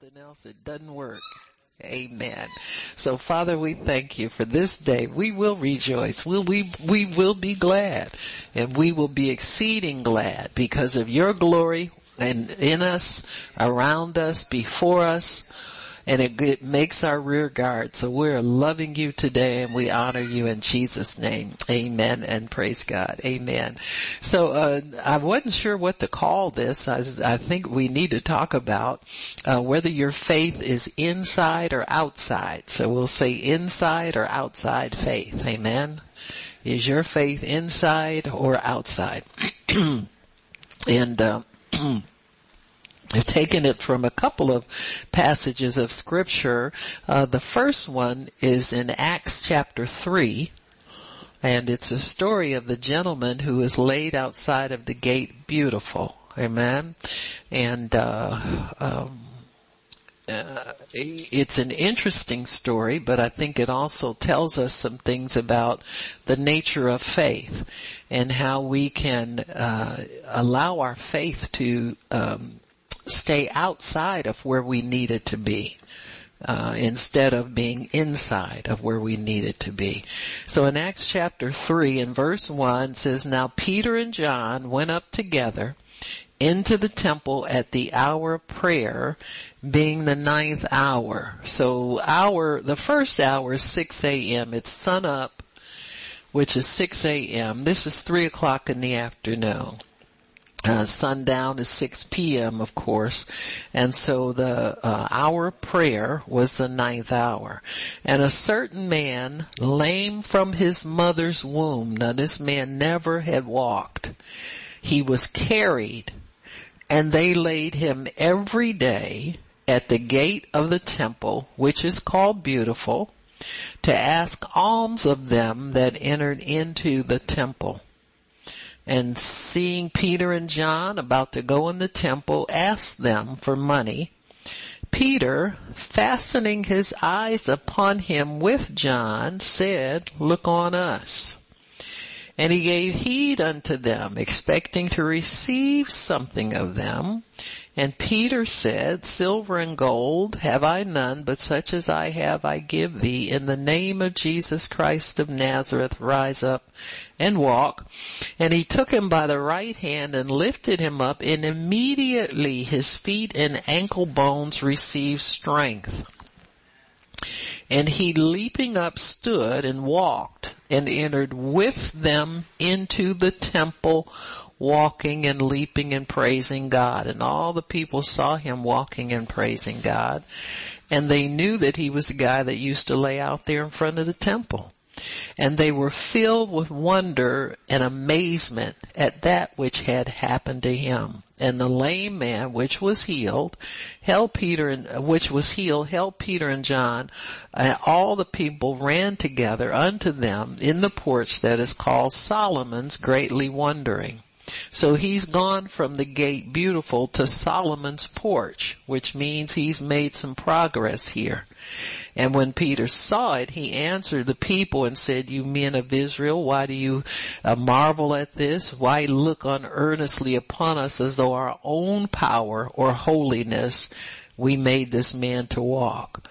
something else, it doesn't work. Amen. So Father, we thank you for this day. We will rejoice. We'll, we, we will be glad and we will be exceeding glad because of your glory and in us, around us, before us and it, it, makes our rear guard. So we're loving you today and we honor you in Jesus name. Amen and praise God. Amen. So, uh, I wasn't sure what to call this. I, I think we need to talk about, uh, whether your faith is inside or outside. So we'll say inside or outside faith. Amen. Is your faith inside or outside? and, uh, I've taken it from a couple of passages of scripture. Uh, the first one is in Acts chapter 3, and it's a story of the gentleman who is laid outside of the gate beautiful. Amen. And, uh, um, uh, it's an interesting story, but I think it also tells us some things about the nature of faith and how we can uh, allow our faith to um, stay outside of where we need it to be. Uh, instead of being inside of where we need it to be. So in Acts chapter 3 and verse 1 says, Now Peter and John went up together into the temple at the hour of prayer, being the ninth hour. So hour, the first hour is 6 a.m. It's sun up, which is 6 a.m. This is 3 o'clock in the afternoon. Uh, sundown is 6 p.m. of course, and so the uh, hour of prayer was the ninth hour. And a certain man, lame from his mother's womb, now this man never had walked, he was carried, and they laid him every day at the gate of the temple, which is called Beautiful, to ask alms of them that entered into the temple and seeing Peter and John about to go in the temple, asked them for money. Peter, fastening his eyes upon him with John, said, Look on us. And he gave heed unto them, expecting to receive something of them. And Peter said, Silver and gold have I none, but such as I have I give thee. In the name of Jesus Christ of Nazareth, rise up and walk. And he took him by the right hand and lifted him up, and immediately his feet and ankle bones received strength. And he leaping up stood and walked and entered with them into the temple walking and leaping and praising God. And all the people saw him walking and praising God. And they knew that he was the guy that used to lay out there in front of the temple. And they were filled with wonder and amazement at that which had happened to him. And the lame man, which was healed, held Peter and, uh, which was healed, held Peter and John, and all the people ran together unto them in the porch that is called Solomon's, greatly wondering. So he's gone from the gate beautiful to Solomon's porch, which means he's made some progress here. And when Peter saw it, he answered the people and said, you men of Israel, why do you uh, marvel at this? Why look unearnestly upon us as though our own power or holiness we made this man to walk?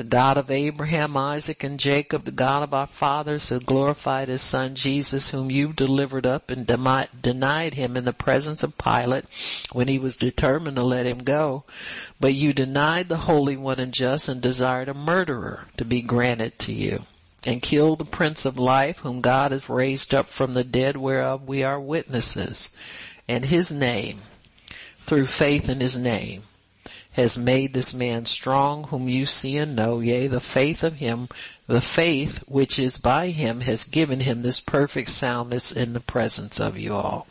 The God of Abraham, Isaac, and Jacob, the God of our fathers, who glorified his son Jesus, whom you delivered up and denied him in the presence of Pilate when he was determined to let him go. But you denied the Holy One and just and desired a murderer to be granted to you and killed the Prince of Life, whom God has raised up from the dead, whereof we are witnesses. And his name, through faith in his name, has made this man strong whom you see and know, yea, the faith of him, the faith which is by him has given him this perfect soundness in the presence of you all.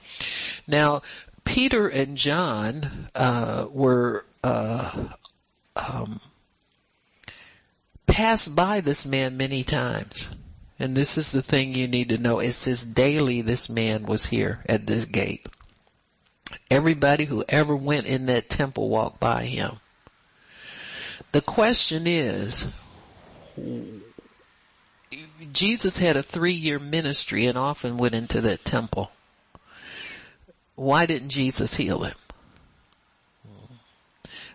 Now, Peter and John, uh, were, uh, um, passed by this man many times. And this is the thing you need to know. It says daily this man was here at this gate. Everybody who ever went in that temple walked by him. The question is, Jesus had a three year ministry and often went into that temple. Why didn't Jesus heal him?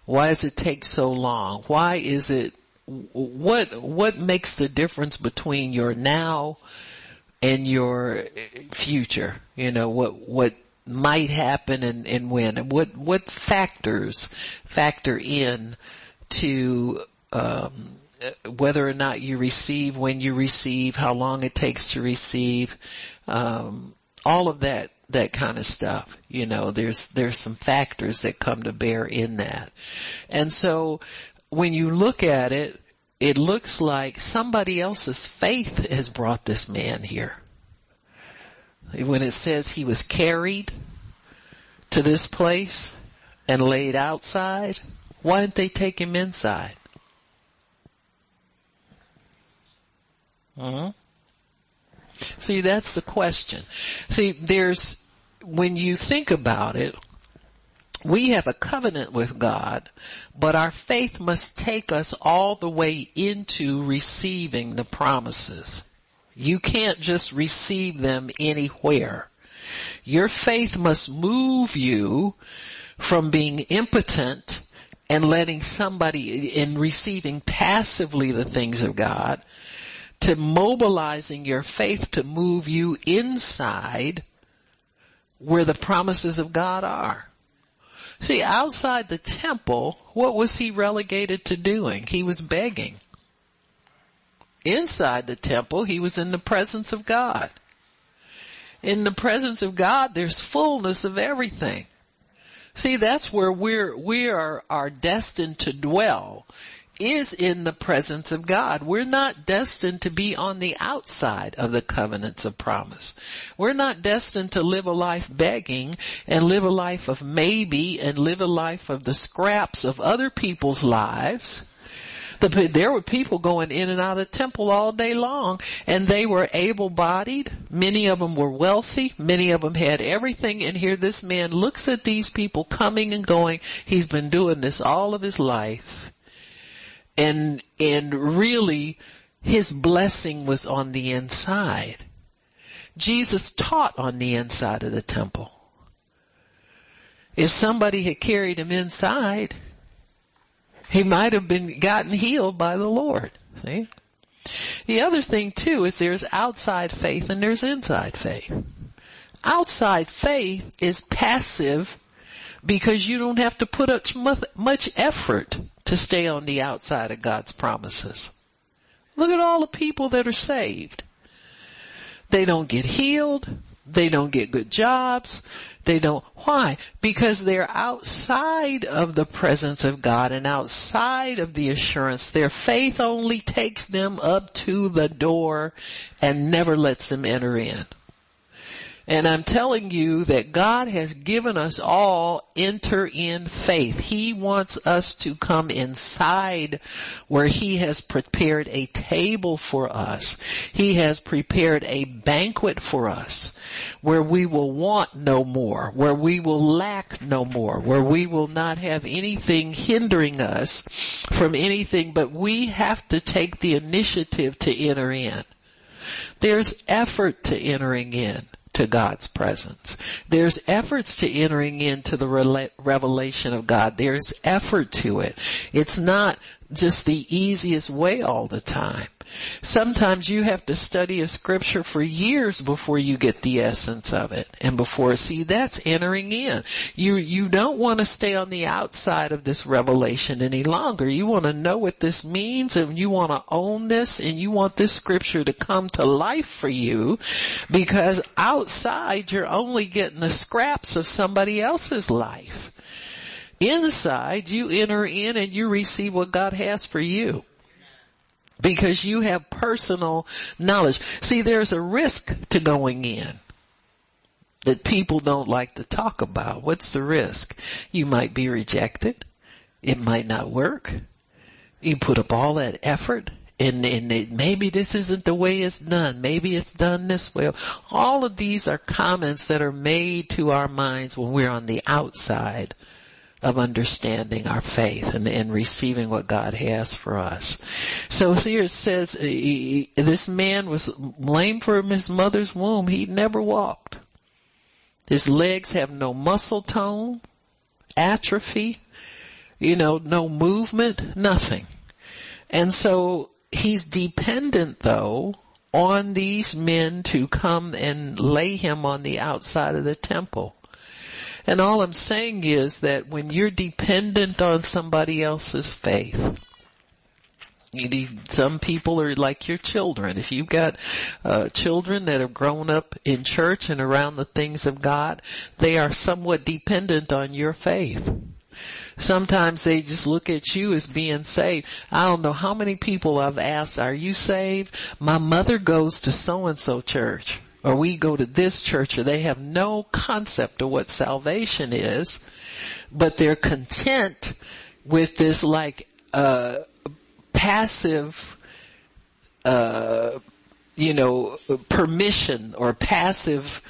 Why does it take so long? Why is it, what, what makes the difference between your now and your future? You know, what, what might happen and, and when? And what, what factors factor in to, um, whether or not you receive, when you receive, how long it takes to receive, um, all of that that kind of stuff. You know, there's there's some factors that come to bear in that. And so when you look at it, it looks like somebody else's faith has brought this man here. When it says he was carried to this place and laid outside, why didn't they take him inside? Uh-huh. See, that's the question. See, there's, when you think about it, we have a covenant with God, but our faith must take us all the way into receiving the promises. You can't just receive them anywhere. Your faith must move you from being impotent and letting somebody in receiving passively the things of God to mobilizing your faith to move you inside where the promises of God are. See, outside the temple, what was he relegated to doing? He was begging. Inside the temple, he was in the presence of God. In the presence of God, there's fullness of everything. See, that's where we're, we are, are destined to dwell is in the presence of God. We're not destined to be on the outside of the covenants of promise. We're not destined to live a life begging and live a life of maybe and live a life of the scraps of other people's lives. The, there were people going in and out of the temple all day long and they were able-bodied. Many of them were wealthy. Many of them had everything and here this man looks at these people coming and going. He's been doing this all of his life and, and really his blessing was on the inside. Jesus taught on the inside of the temple. If somebody had carried him inside, he might have been gotten healed by the Lord. See? The other thing too is there's outside faith and there's inside faith. Outside faith is passive because you don't have to put up much effort to stay on the outside of God's promises. Look at all the people that are saved. They don't get healed. They don't get good jobs. They don't, why? Because they're outside of the presence of God and outside of the assurance. Their faith only takes them up to the door and never lets them enter in. And I'm telling you that God has given us all enter in faith. He wants us to come inside where He has prepared a table for us. He has prepared a banquet for us where we will want no more, where we will lack no more, where we will not have anything hindering us from anything, but we have to take the initiative to enter in. There's effort to entering in to God's presence. There's efforts to entering into the rela- revelation of God. There's effort to it. It's not just the easiest way all the time. Sometimes you have to study a scripture for years before you get the essence of it. And before, see, that's entering in. You, you don't want to stay on the outside of this revelation any longer. You want to know what this means and you want to own this and you want this scripture to come to life for you because outside you're only getting the scraps of somebody else's life. Inside, you enter in and you receive what God has for you. Because you have personal knowledge. See, there's a risk to going in that people don't like to talk about. What's the risk? You might be rejected. It might not work. You put up all that effort and, and it, maybe this isn't the way it's done. Maybe it's done this way. All of these are comments that are made to our minds when we're on the outside of understanding our faith and, and receiving what God has for us. So here it says, this man was lame from his mother's womb. He never walked. His legs have no muscle tone, atrophy. you know, no movement, nothing. And so he's dependent though on these men to come and lay him on the outside of the temple. And all I'm saying is that when you're dependent on somebody else's faith, need, some people are like your children. If you've got uh, children that have grown up in church and around the things of God, they are somewhat dependent on your faith. Sometimes they just look at you as being saved. I don't know how many people I've asked, are you saved? My mother goes to so and so church or we go to this church or they have no concept of what salvation is, but they're content with this like, uh, passive, uh, you know, permission or passive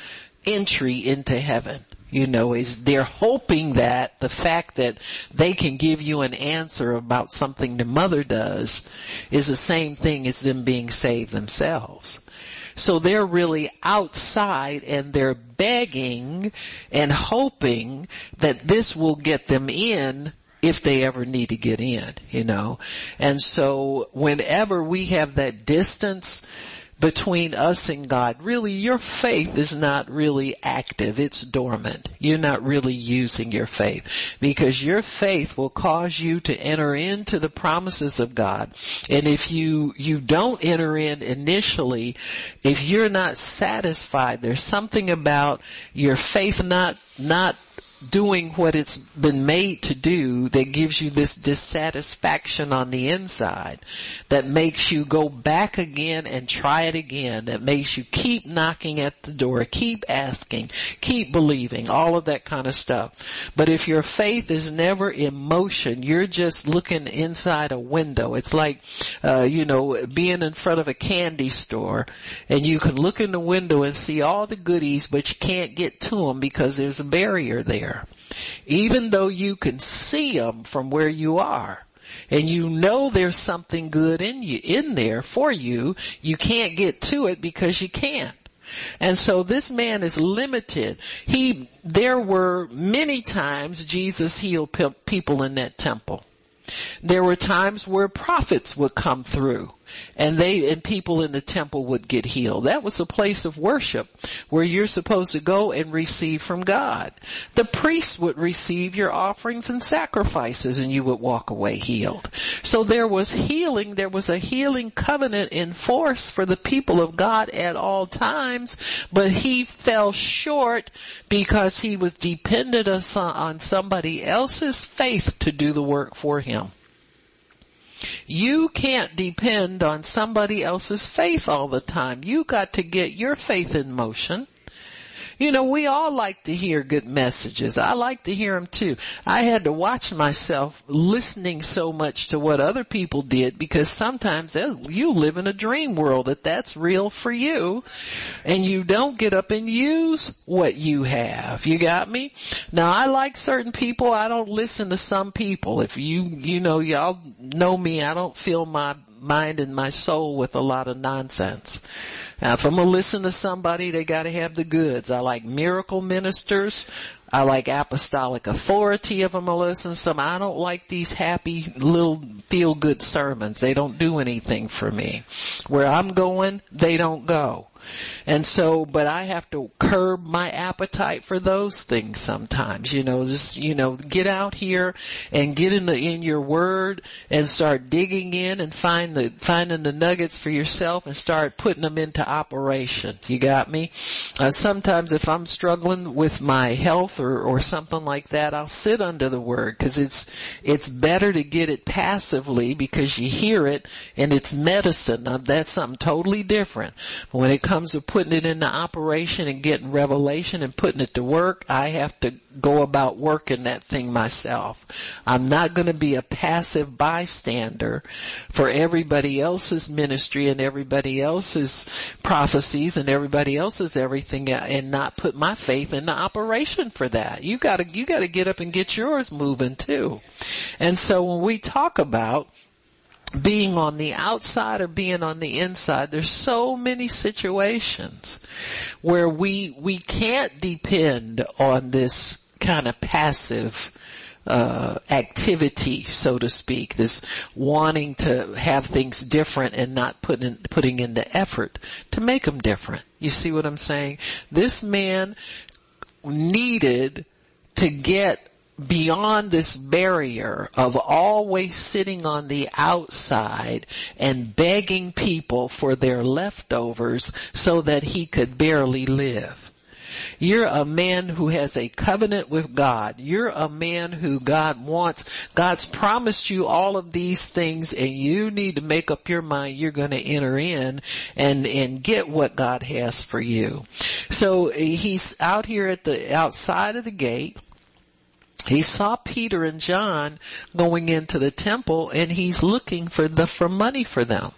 entry into heaven you know, is they're hoping that the fact that they can give you an answer about something the mother does is the same thing as them being saved themselves. So they're really outside and they're begging and hoping that this will get them in if they ever need to get in, you know. And so whenever we have that distance, between us and God, really your faith is not really active. It's dormant. You're not really using your faith because your faith will cause you to enter into the promises of God. And if you, you don't enter in initially, if you're not satisfied, there's something about your faith not, not doing what it's been made to do that gives you this dissatisfaction on the inside that makes you go back again and try it again that makes you keep knocking at the door keep asking keep believing all of that kind of stuff. But if your faith is never in motion you're just looking inside a window. It's like uh, you know being in front of a candy store and you can look in the window and see all the goodies but you can't get to them because there's a barrier there even though you can see them from where you are. And you know there's something good in you, in there for you, you can't get to it because you can't. And so this man is limited. He, there were many times Jesus healed people in that temple. There were times where prophets would come through and they and people in the temple would get healed. That was a place of worship where you're supposed to go and receive from God. The priests would receive your offerings and sacrifices and you would walk away healed. So there was healing, there was a healing covenant in force for the people of God at all times, but he fell short because he was dependent on somebody else's faith to do the work for him. You can't depend on somebody else's faith all the time. You got to get your faith in motion. You know, we all like to hear good messages. I like to hear them too. I had to watch myself listening so much to what other people did because sometimes oh, you live in a dream world that that's real for you and you don't get up and use what you have. You got me? Now I like certain people. I don't listen to some people. If you, you know, y'all know me, I don't feel my mind and my soul with a lot of nonsense. Now, if I'm gonna listen to somebody, they gotta have the goods. I like miracle ministers. I like apostolic authority if I'm listen some. I don't like these happy little feel good sermons. They don't do anything for me. Where I'm going, they don't go. And so, but I have to curb my appetite for those things sometimes, you know, just, you know, get out here and get in the, in your word and start digging in and find the, finding the nuggets for yourself and start putting them into operation. You got me? Uh, sometimes if I'm struggling with my health or, or something like that, I'll sit under the word because it's, it's better to get it passively because you hear it and it's medicine. Now, that's something totally different. But when it comes comes to putting it into operation and getting revelation and putting it to work, I have to go about working that thing myself. I'm not going to be a passive bystander for everybody else's ministry and everybody else's prophecies and everybody else's everything and not put my faith in the operation for that. You gotta, you gotta get up and get yours moving too. And so when we talk about being on the outside or being on the inside. There's so many situations where we, we can't depend on this kind of passive uh, activity, so to speak, this wanting to have things different and not putting putting in the effort to make them different. You see what I'm saying? This man needed to get beyond this barrier of always sitting on the outside and begging people for their leftovers so that he could barely live. You're a man who has a covenant with God. You're a man who God wants. God's promised you all of these things and you need to make up your mind you're going to enter in and, and get what God has for you. So he's out here at the outside of the gate he saw Peter and John going into the temple and he's looking for the, for money for them.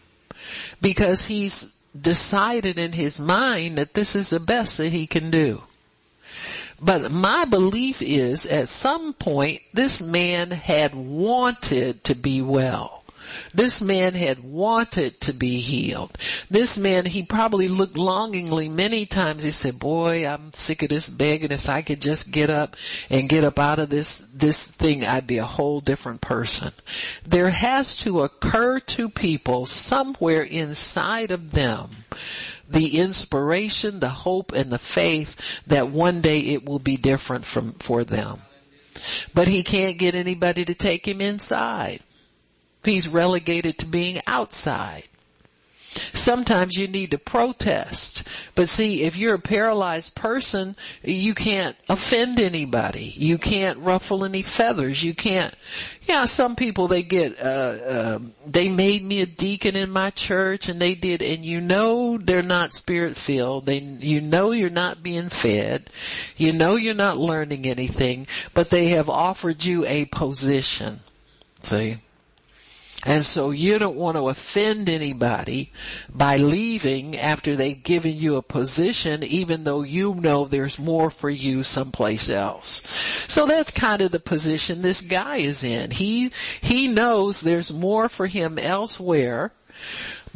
Because he's decided in his mind that this is the best that he can do. But my belief is at some point this man had wanted to be well. This man had wanted to be healed. This man, he probably looked longingly many times. He said, boy, I'm sick of this begging. If I could just get up and get up out of this, this thing, I'd be a whole different person. There has to occur to people somewhere inside of them the inspiration, the hope, and the faith that one day it will be different from, for them. But he can't get anybody to take him inside. He's relegated to being outside. Sometimes you need to protest. But see, if you're a paralyzed person, you can't offend anybody. You can't ruffle any feathers. You can't, yeah, some people they get, uh, uh, they made me a deacon in my church and they did, and you know they're not spirit filled. They, you know you're not being fed. You know you're not learning anything, but they have offered you a position. See? And so you don't want to offend anybody by leaving after they've given you a position even though you know there's more for you someplace else. So that's kind of the position this guy is in. He, he knows there's more for him elsewhere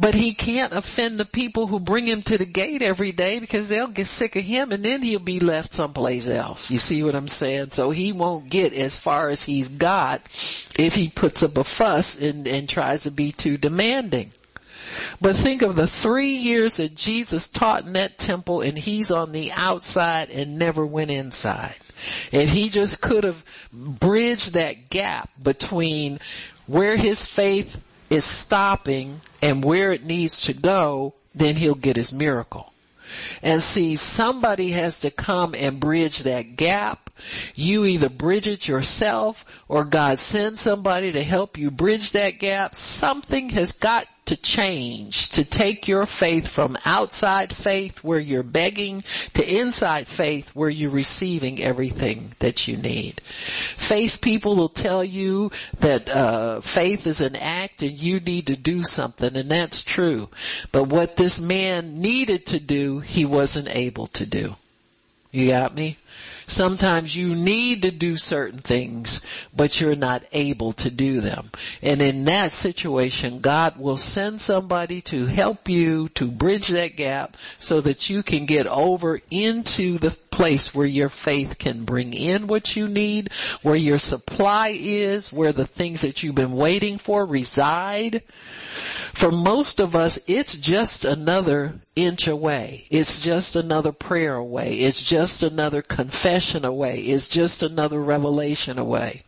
but he can't offend the people who bring him to the gate every day because they'll get sick of him and then he'll be left someplace else. You see what I'm saying? So he won't get as far as he's got if he puts up a fuss and, and tries to be too demanding. But think of the three years that Jesus taught in that temple and he's on the outside and never went inside. And he just could have bridged that gap between where his faith is stopping and where it needs to go, then he'll get his miracle. And see, somebody has to come and bridge that gap. You either bridge it yourself or God sends somebody to help you bridge that gap. Something has got to change, to take your faith from outside faith where you're begging to inside faith where you're receiving everything that you need. Faith people will tell you that uh, faith is an act and you need to do something and that's true. But what this man needed to do, he wasn't able to do. You got me? Sometimes you need to do certain things, but you're not able to do them. And in that situation, God will send somebody to help you to bridge that gap so that you can get over into the place where your faith can bring in what you need, where your supply is, where the things that you've been waiting for reside. For most of us, it's just another inch away. It's just another prayer away. It's just another confession away. It's just another revelation away.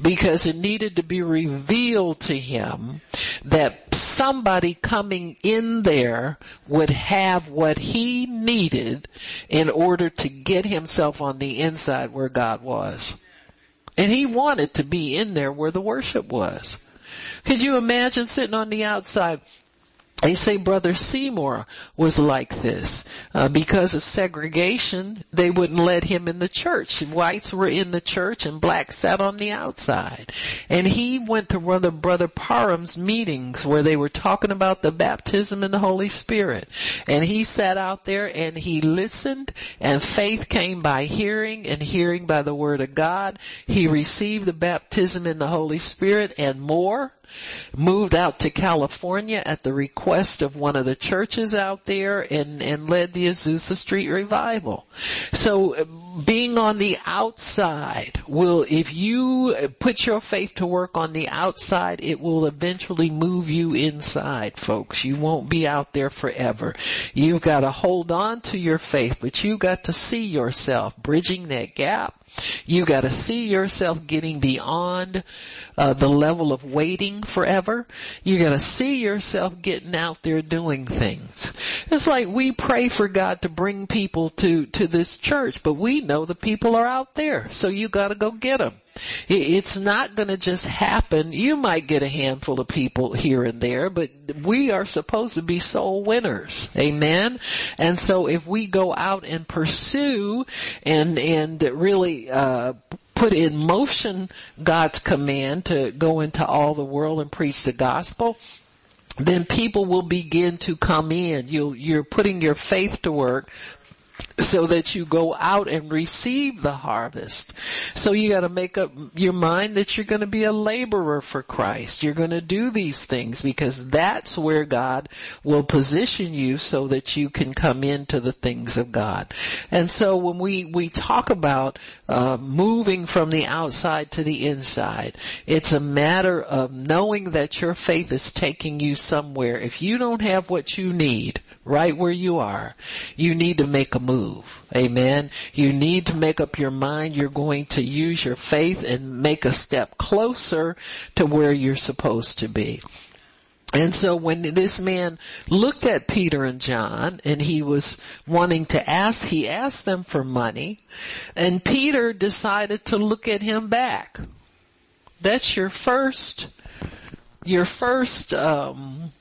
Because it needed to be revealed to him that somebody coming in there would have what he needed in order to get himself on the inside where God was. And he wanted to be in there where the worship was. Could you imagine sitting on the outside they say Brother Seymour was like this. Uh, because of segregation, they wouldn't let him in the church. Whites were in the church and blacks sat on the outside. And he went to one of Brother Parham's meetings where they were talking about the baptism in the Holy Spirit. And he sat out there and he listened and faith came by hearing and hearing by the word of God. He received the baptism in the Holy Spirit and more moved out to California at the request request of one of the churches out there and, and led the Azusa Street revival. So being on the outside will, if you put your faith to work on the outside, it will eventually move you inside, folks. You won't be out there forever. You've got to hold on to your faith, but you've got to see yourself bridging that gap you got to see yourself getting beyond uh, the level of waiting forever. You got to see yourself getting out there doing things. It's like we pray for God to bring people to to this church, but we know the people are out there, so you got to go get them. It's not going to just happen. You might get a handful of people here and there, but we are supposed to be soul winners. Amen. And so if we go out and pursue and and really uh, put in motion God's command to go into all the world and preach the gospel, then people will begin to come in. You, you're putting your faith to work so that you go out and receive the harvest. So you gotta make up your mind that you're gonna be a laborer for Christ. You're gonna do these things because that's where God will position you so that you can come into the things of God. And so when we, we talk about, uh, moving from the outside to the inside, it's a matter of knowing that your faith is taking you somewhere. If you don't have what you need, right where you are, you need to make a move. Amen. You need to make up your mind you're going to use your faith and make a step closer to where you're supposed to be. And so when this man looked at Peter and John and he was wanting to ask, he asked them for money and Peter decided to look at him back. That's your first, your first, um,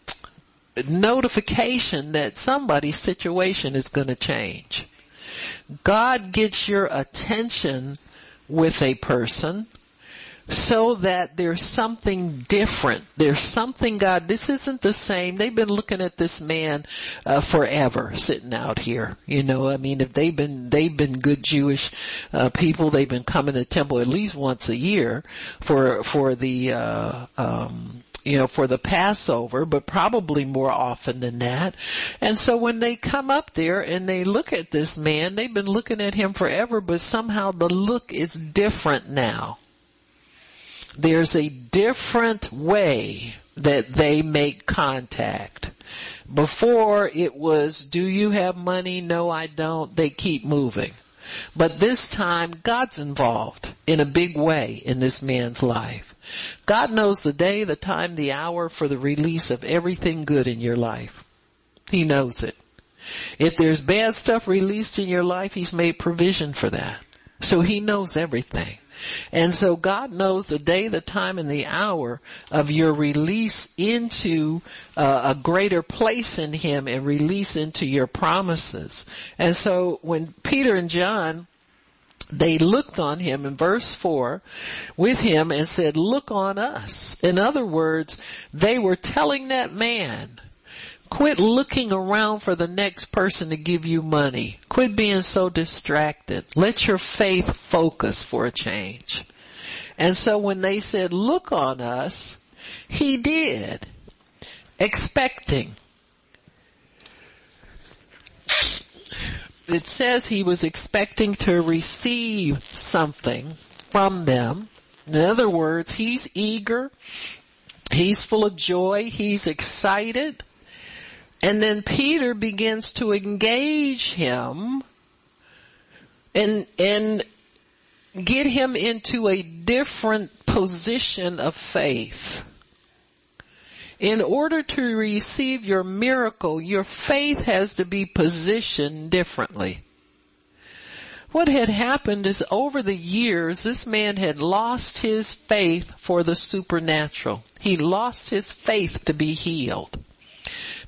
notification that somebody's situation is going to change. God gets your attention with a person so that there's something different. There's something God, this isn't the same. They've been looking at this man uh, forever sitting out here. You know, I mean, if they've been, they've been good Jewish uh, people, they've been coming to temple at least once a year for, for the, uh, um, you know, for the Passover, but probably more often than that. And so when they come up there and they look at this man, they've been looking at him forever, but somehow the look is different now. There's a different way that they make contact. Before it was, do you have money? No, I don't. They keep moving. But this time, God's involved in a big way in this man's life. God knows the day, the time, the hour for the release of everything good in your life. He knows it. If there's bad stuff released in your life, He's made provision for that. So He knows everything. And so God knows the day, the time, and the hour of your release into uh, a greater place in Him and release into your promises. And so when Peter and John they looked on him in verse 4 with him and said, look on us. In other words, they were telling that man, quit looking around for the next person to give you money. Quit being so distracted. Let your faith focus for a change. And so when they said, look on us, he did, expecting it says he was expecting to receive something from them. In other words, he's eager. He's full of joy. He's excited. And then Peter begins to engage him and, and get him into a different position of faith. In order to receive your miracle, your faith has to be positioned differently. What had happened is over the years, this man had lost his faith for the supernatural. He lost his faith to be healed.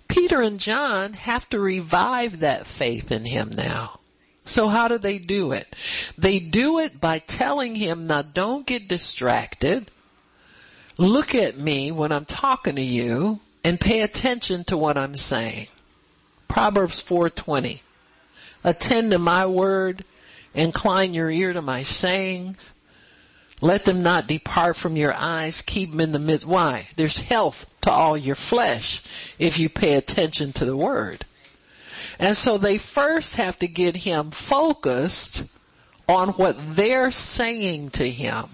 Peter and John have to revive that faith in him now. So how do they do it? They do it by telling him, now don't get distracted look at me when I'm talking to you and pay attention to what I'm saying. Proverbs 4:20. Attend to my word, incline your ear to my sayings. Let them not depart from your eyes. Keep them in the midst. Why? There's health to all your flesh if you pay attention to the word. And so they first have to get him focused on what they're saying to him.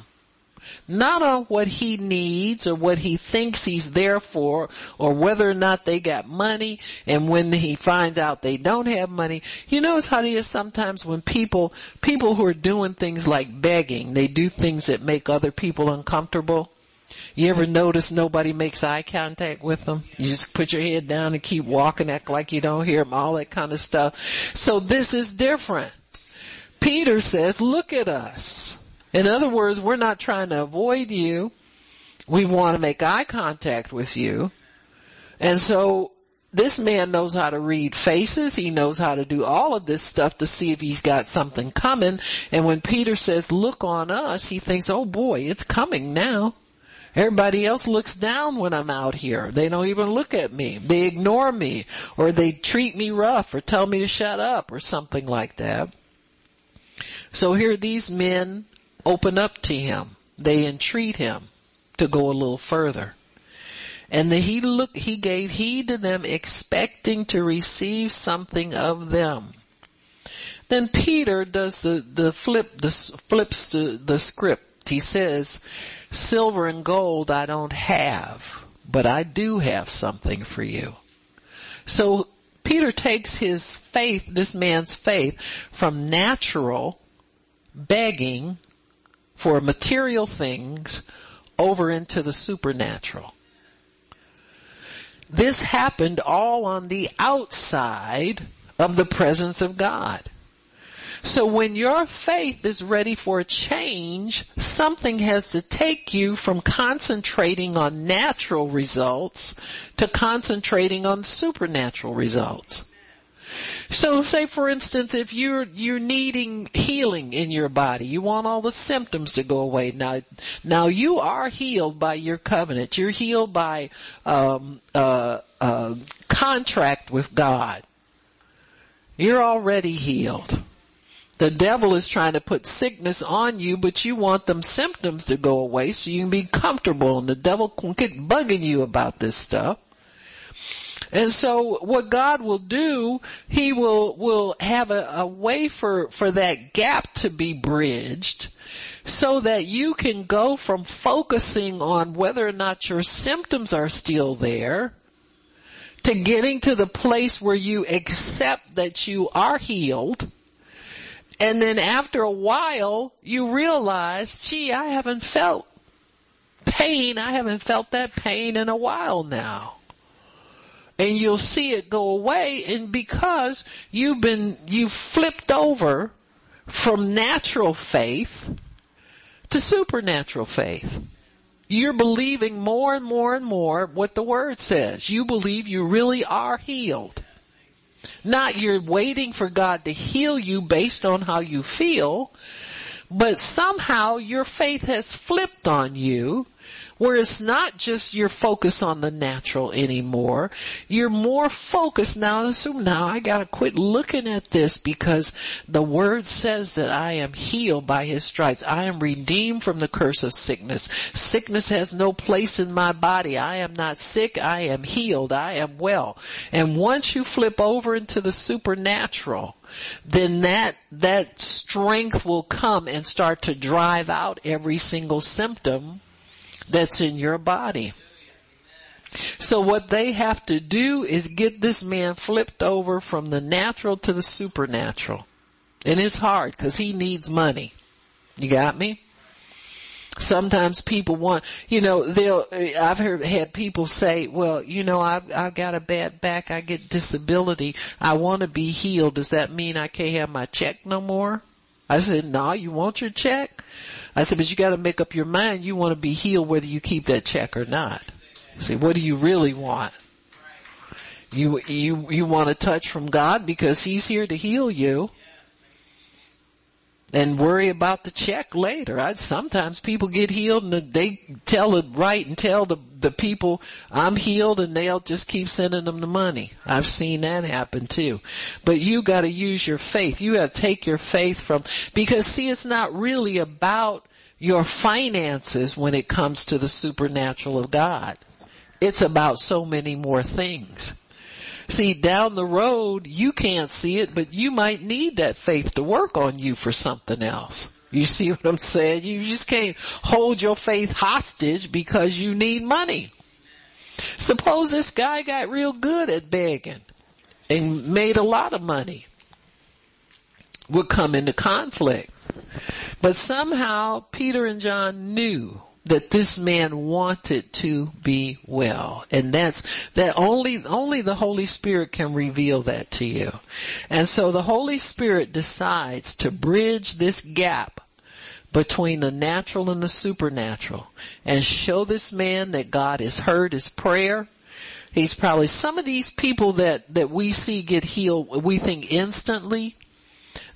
Not on what he needs or what he thinks he's there for or whether or not they got money and when he finds out they don't have money. You notice how it is sometimes when people, people who are doing things like begging, they do things that make other people uncomfortable. You ever notice nobody makes eye contact with them? You just put your head down and keep walking, act like you don't hear them, all that kind of stuff. So this is different. Peter says, look at us. In other words, we're not trying to avoid you. We want to make eye contact with you. And so this man knows how to read faces. He knows how to do all of this stuff to see if he's got something coming. And when Peter says, look on us, he thinks, oh boy, it's coming now. Everybody else looks down when I'm out here. They don't even look at me. They ignore me or they treat me rough or tell me to shut up or something like that. So here these men open up to him. They entreat him to go a little further. And the, he look, he gave heed to them expecting to receive something of them. Then Peter does the, the flip, the flips the, the script. He says, silver and gold I don't have, but I do have something for you. So Peter takes his faith, this man's faith, from natural begging for material things over into the supernatural. This happened all on the outside of the presence of God. So when your faith is ready for a change, something has to take you from concentrating on natural results to concentrating on supernatural results. So say for instance, if you're, you're needing healing in your body, you want all the symptoms to go away. Now, now you are healed by your covenant. You're healed by, um, uh, uh, contract with God. You're already healed. The devil is trying to put sickness on you, but you want them symptoms to go away so you can be comfortable and the devil can get bugging you about this stuff. And so what God will do, He will, will have a, a way for, for that gap to be bridged so that you can go from focusing on whether or not your symptoms are still there to getting to the place where you accept that you are healed and then after a while, you realize, gee, I haven't felt pain. I haven't felt that pain in a while now. And you'll see it go away and because you've been, you flipped over from natural faith to supernatural faith. You're believing more and more and more what the word says. You believe you really are healed. Not you're waiting for God to heal you based on how you feel, but somehow your faith has flipped on you where it's not just your focus on the natural anymore. You're more focused now. So now I gotta quit looking at this because the word says that I am healed by his stripes. I am redeemed from the curse of sickness. Sickness has no place in my body. I am not sick. I am healed. I am well. And once you flip over into the supernatural, then that, that strength will come and start to drive out every single symptom that's in your body. So what they have to do is get this man flipped over from the natural to the supernatural. And it's hard because he needs money. You got me? Sometimes people want, you know, they'll, I've heard, had people say, well, you know, I've, I've got a bad back, I get disability, I want to be healed, does that mean I can't have my check no more? I said, no, you want your check? I said, but you gotta make up your mind you want to be healed whether you keep that check or not. See, what do you really want? You, you, you want a touch from God because He's here to heal you. And worry about the check later. I, sometimes people get healed and they tell it right and tell the, the people, I'm healed and they'll just keep sending them the money. I've seen that happen too. But you gotta use your faith. You gotta take your faith from, because see, it's not really about your finances when it comes to the supernatural of God. It's about so many more things. See, down the road, you can't see it, but you might need that faith to work on you for something else. You see what I'm saying? You just can't hold your faith hostage because you need money. Suppose this guy got real good at begging and made a lot of money. Would come into conflict. But somehow Peter and John knew that this man wanted to be well. And that's, that only, only the Holy Spirit can reveal that to you. And so the Holy Spirit decides to bridge this gap between the natural and the supernatural and show this man that God has heard his prayer. He's probably some of these people that, that we see get healed, we think instantly,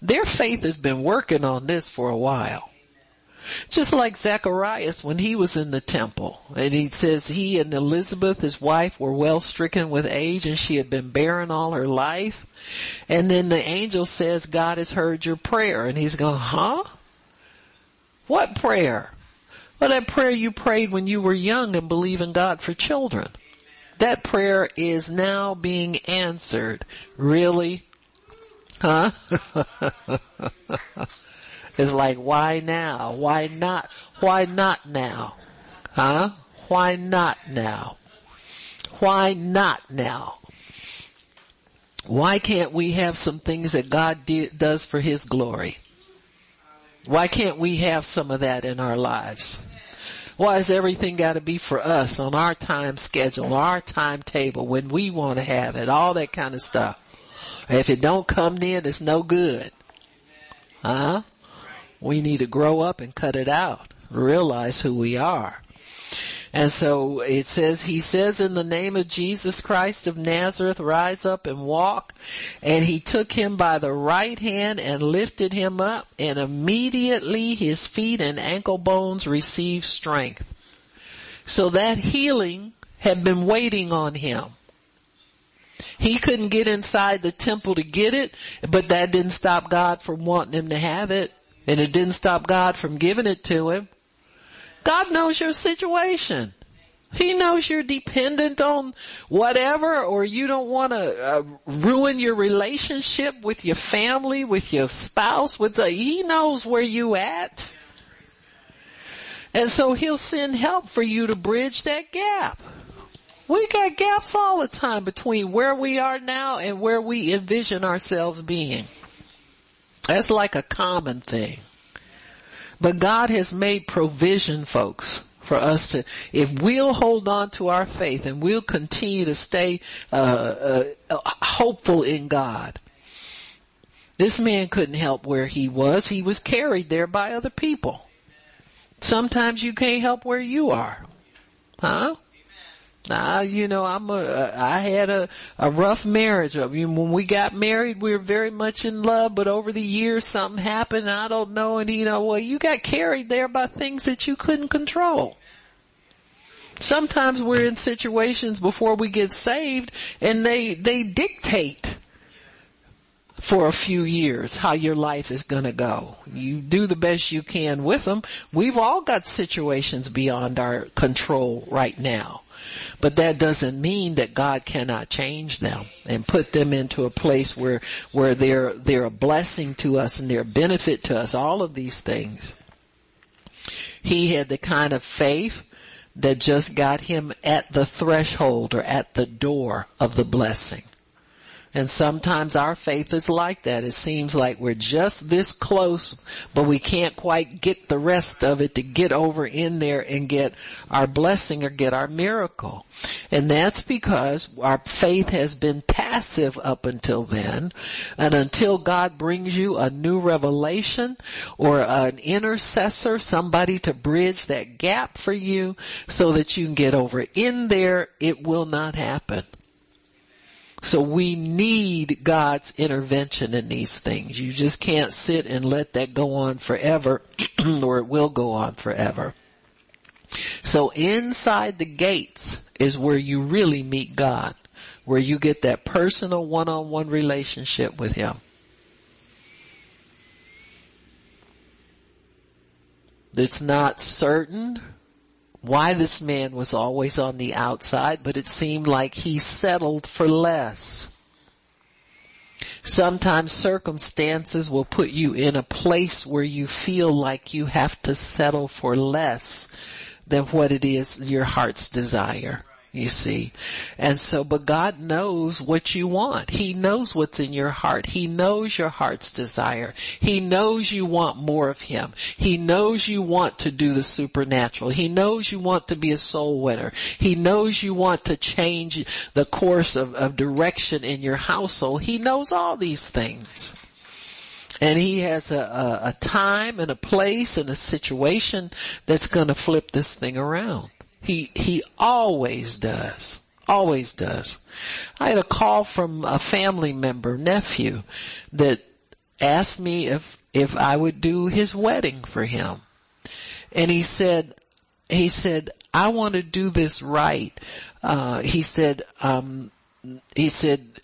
their faith has been working on this for a while. Just like Zacharias when he was in the temple. And he says he and Elizabeth, his wife, were well stricken with age and she had been barren all her life. And then the angel says, God has heard your prayer. And he's going, huh? What prayer? Well, that prayer you prayed when you were young and believe in God for children. That prayer is now being answered. Really? Huh? It's like, why now? Why not? Why not now? Huh? Why not now? Why not now? Why can't we have some things that God did, does for His glory? Why can't we have some of that in our lives? Why has everything got to be for us on our time schedule, our timetable, when we want to have it, all that kind of stuff? If it don't come then, it's no good. Huh? We need to grow up and cut it out. Realize who we are. And so it says, he says in the name of Jesus Christ of Nazareth, rise up and walk. And he took him by the right hand and lifted him up and immediately his feet and ankle bones received strength. So that healing had been waiting on him. He couldn't get inside the temple to get it, but that didn't stop God from wanting him to have it. And it didn't stop God from giving it to him. God knows your situation. He knows you're dependent on whatever or you don't want to uh, ruin your relationship with your family, with your spouse, with the, he knows where you at. And so he'll send help for you to bridge that gap. We got gaps all the time between where we are now and where we envision ourselves being. That's like a common thing. But God has made provision, folks, for us to, if we'll hold on to our faith and we'll continue to stay uh, uh, hopeful in God. This man couldn't help where he was. He was carried there by other people. Sometimes you can't help where you are. Huh? Nah, you know, I'm a, uh, I had a, a rough marriage. I mean, when we got married, we were very much in love, but over the years something happened, I don't know, and you know, well, you got carried there by things that you couldn't control. Sometimes we're in situations before we get saved and they, they dictate for a few years how your life is going to go. You do the best you can with them. We've all got situations beyond our control right now. But that doesn't mean that God cannot change them and put them into a place where, where they're, they're a blessing to us and they're a benefit to us, all of these things. He had the kind of faith that just got him at the threshold or at the door of the blessing. And sometimes our faith is like that. It seems like we're just this close, but we can't quite get the rest of it to get over in there and get our blessing or get our miracle. And that's because our faith has been passive up until then. And until God brings you a new revelation or an intercessor, somebody to bridge that gap for you so that you can get over in there, it will not happen. So we need God's intervention in these things. You just can't sit and let that go on forever or it will go on forever. So inside the gates is where you really meet God, where you get that personal one-on-one relationship with Him. It's not certain why this man was always on the outside, but it seemed like he settled for less. Sometimes circumstances will put you in a place where you feel like you have to settle for less than what it is your heart's desire you see. And so, but God knows what you want. He knows what's in your heart. He knows your heart's desire. He knows you want more of Him. He knows you want to do the supernatural. He knows you want to be a soul winner. He knows you want to change the course of, of direction in your household. He knows all these things. And he has a, a, a time and a place and a situation that's going to flip this thing around. He, he always does. Always does. I had a call from a family member, nephew, that asked me if, if I would do his wedding for him. And he said, he said, I want to do this right. Uh, he said, um, he said,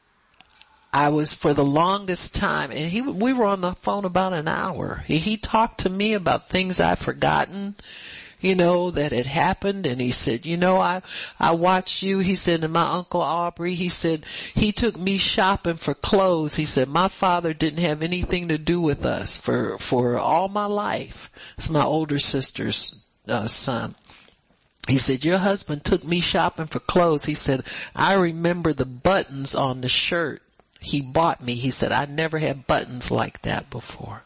I was for the longest time, and he, we were on the phone about an hour. He, he talked to me about things I'd forgotten you know, that had happened. And he said, you know, I, I watched you. He said, and my uncle Aubrey, he said, he took me shopping for clothes. He said, my father didn't have anything to do with us for, for all my life. It's my older sister's uh, son. He said, your husband took me shopping for clothes. He said, I remember the buttons on the shirt he bought me. He said, I never had buttons like that before.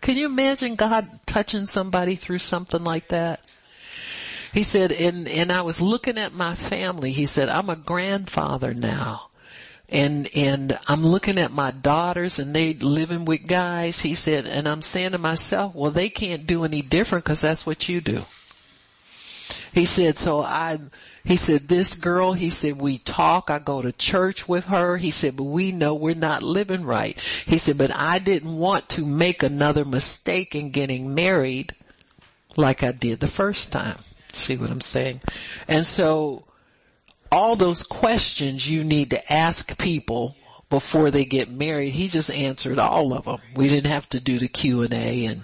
Can you imagine God touching somebody through something like that? He said, and, and I was looking at my family. He said, I'm a grandfather now. And, and I'm looking at my daughters and they living with guys. He said, and I'm saying to myself, well, they can't do any different because that's what you do. He said, so I, he said, this girl, he said, we talk, I go to church with her. He said, but we know we're not living right. He said, but I didn't want to make another mistake in getting married like I did the first time. See what I'm saying? And so all those questions you need to ask people before they get married, he just answered all of them. We didn't have to do the Q and A and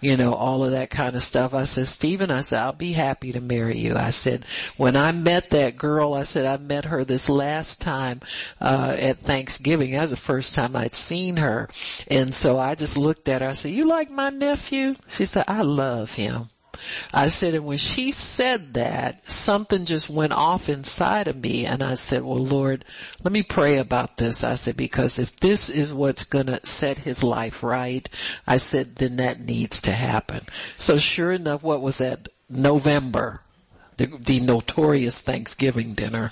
you know, all of that kind of stuff. I said, Stephen, I said, I'll be happy to marry you. I said, when I met that girl, I said, I met her this last time, uh, at Thanksgiving. That was the first time I'd seen her. And so I just looked at her. I said, you like my nephew? She said, I love him. I said, and when she said that, something just went off inside of me and I said, well Lord, let me pray about this. I said, because if this is what's gonna set his life right, I said, then that needs to happen. So sure enough, what was that? November. The, the notorious Thanksgiving dinner,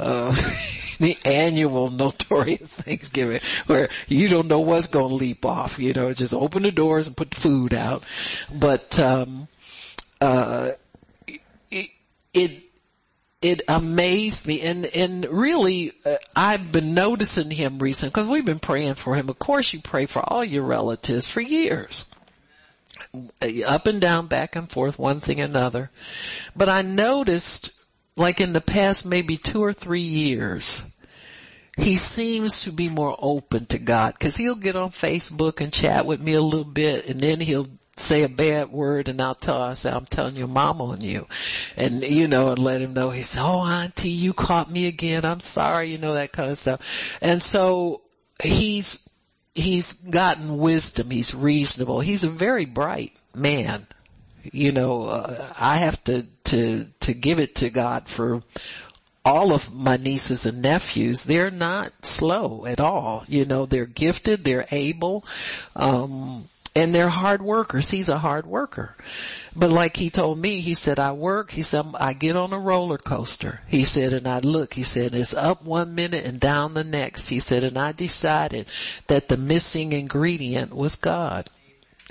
uh, the annual notorious Thanksgiving where you don't know what's going to leap off, you know, just open the doors and put the food out. But, um, uh, it, it it amazed me and and really uh, I've been noticing him recently because we've been praying for him. Of course, you pray for all your relatives for years, up and down, back and forth, one thing another. But I noticed, like in the past maybe two or three years, he seems to be more open to God because he'll get on Facebook and chat with me a little bit, and then he'll say a bad word and I'll tell I say, I'm telling your mom on you. And you know, and let him know he said, Oh auntie, you caught me again. I'm sorry, you know, that kind of stuff. And so he's, he's gotten wisdom. He's reasonable. He's a very bright man. You know, uh, I have to, to, to give it to God for all of my nieces and nephews, they're not slow at all. You know, they're gifted, they're able. Um, and they're hard workers. He's a hard worker. But like he told me, he said, I work, he said, I get on a roller coaster. He said, and I look, he said, it's up one minute and down the next. He said, and I decided that the missing ingredient was God.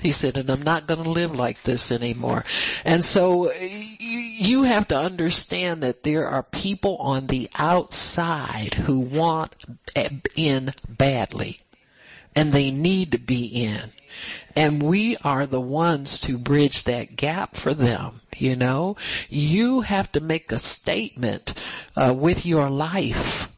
He said, and I'm not going to live like this anymore. And so you have to understand that there are people on the outside who want in badly and they need to be in. And we are the ones to bridge that gap for them. You know, you have to make a statement uh, with your life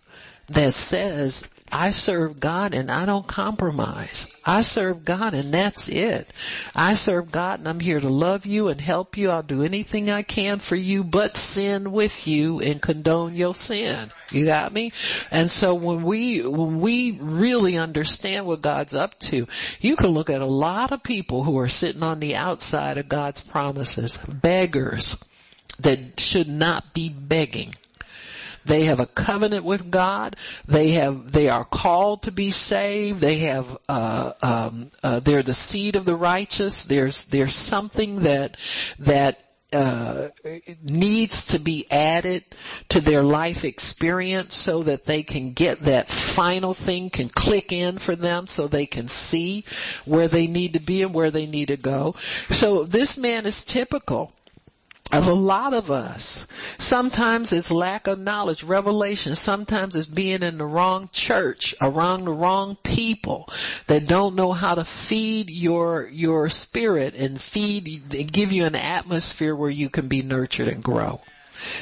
that says I serve God and I don't compromise. I serve God and that's it. I serve God and I'm here to love you and help you. I'll do anything I can for you but sin with you and condone your sin. You got me? And so when we, when we really understand what God's up to, you can look at a lot of people who are sitting on the outside of God's promises, beggars that should not be begging. They have a covenant with God. They have, they are called to be saved. They have, uh, um, uh, they're the seed of the righteous. There's, there's something that, that uh, needs to be added to their life experience so that they can get that final thing can click in for them so they can see where they need to be and where they need to go. So this man is typical of a lot of us. Sometimes it's lack of knowledge, revelation. Sometimes it's being in the wrong church, around the wrong people that don't know how to feed your, your spirit and feed, give you an atmosphere where you can be nurtured and grow.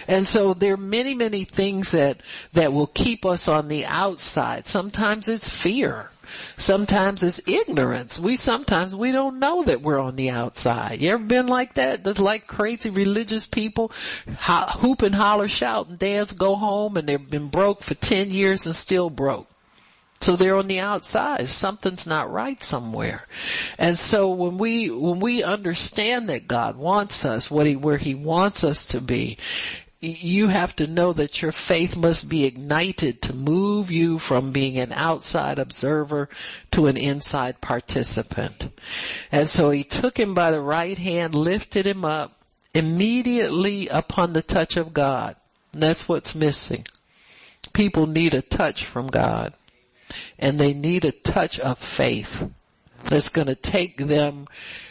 And so there are many, many things that, that will keep us on the outside. Sometimes it's fear. Sometimes it's ignorance. We sometimes we don't know that we're on the outside. You ever been like that? That's like crazy religious people ho- hoop and holler, shout and dance, go home and they've been broke for 10 years and still broke. So they're on the outside. Something's not right somewhere. And so when we, when we understand that God wants us, what he, where he wants us to be, you have to know that your faith must be ignited to move you from being an outside observer to an inside participant. And so he took him by the right hand, lifted him up immediately upon the touch of God. And that's what's missing. People need a touch from God and they need a touch of faith that's going to take them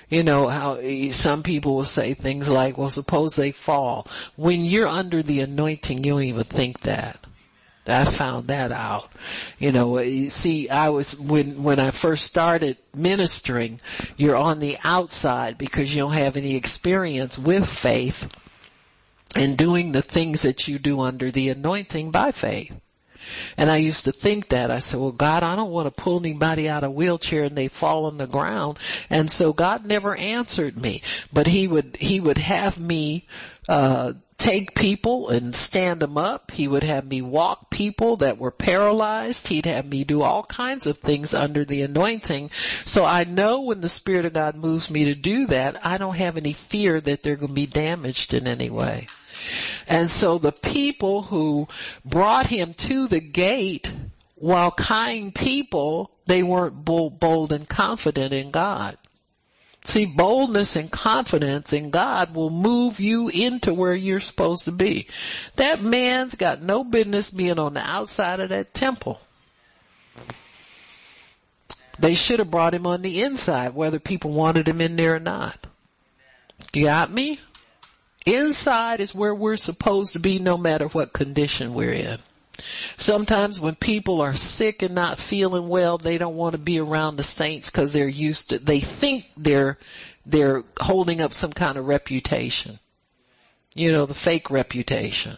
you know how some people will say things like, well suppose they fall. When you're under the anointing, you don't even think that. I found that out. You know, you see, I was, when, when I first started ministering, you're on the outside because you don't have any experience with faith and doing the things that you do under the anointing by faith. And I used to think that. I said, well God, I don't want to pull anybody out of a wheelchair and they fall on the ground. And so God never answered me. But He would, He would have me, uh, take people and stand them up. He would have me walk people that were paralyzed. He'd have me do all kinds of things under the anointing. So I know when the Spirit of God moves me to do that, I don't have any fear that they're going to be damaged in any way. And so the people who brought him to the gate, while kind people, they weren't bold and confident in God. See, boldness and confidence in God will move you into where you're supposed to be. That man's got no business being on the outside of that temple. They should have brought him on the inside, whether people wanted him in there or not. You got me? Inside is where we're supposed to be no matter what condition we're in. Sometimes when people are sick and not feeling well, they don't want to be around the saints because they're used to, they think they're, they're holding up some kind of reputation. You know, the fake reputation.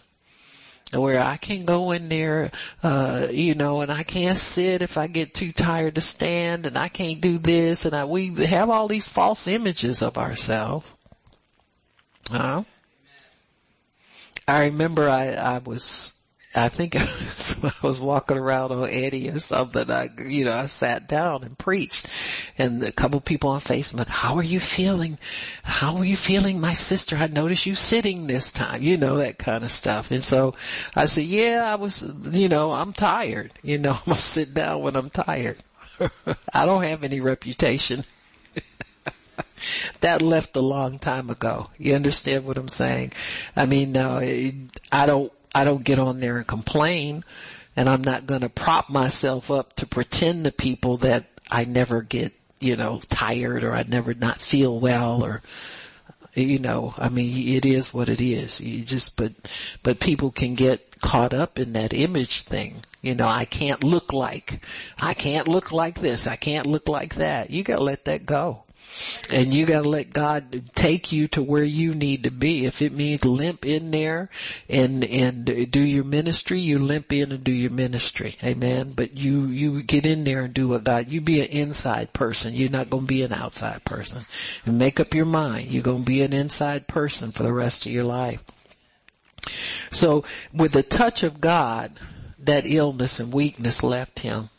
Where I can go in there, uh, you know, and I can't sit if I get too tired to stand and I can't do this and I, we have all these false images of ourselves. Huh? I remember I, I was, I think I was, I was walking around on Eddie or something. I, you know, I sat down and preached and a couple people on Facebook, how are you feeling? How are you feeling, my sister? I noticed you sitting this time, you know, that kind of stuff. And so I said, yeah, I was, you know, I'm tired. You know, I'm going to sit down when I'm tired. I don't have any reputation. That left a long time ago. You understand what I'm saying? I mean, uh, I don't, I don't get on there and complain and I'm not going to prop myself up to pretend to people that I never get, you know, tired or I never not feel well or, you know, I mean, it is what it is. You just, but, but people can get caught up in that image thing. You know, I can't look like, I can't look like this. I can't look like that. You gotta let that go. And you gotta let God take you to where you need to be. If it means limp in there and, and do your ministry, you limp in and do your ministry. Amen. But you, you get in there and do what God, you be an inside person. You're not gonna be an outside person. And make up your mind. You're gonna be an inside person for the rest of your life. So with the touch of God, that illness and weakness left him.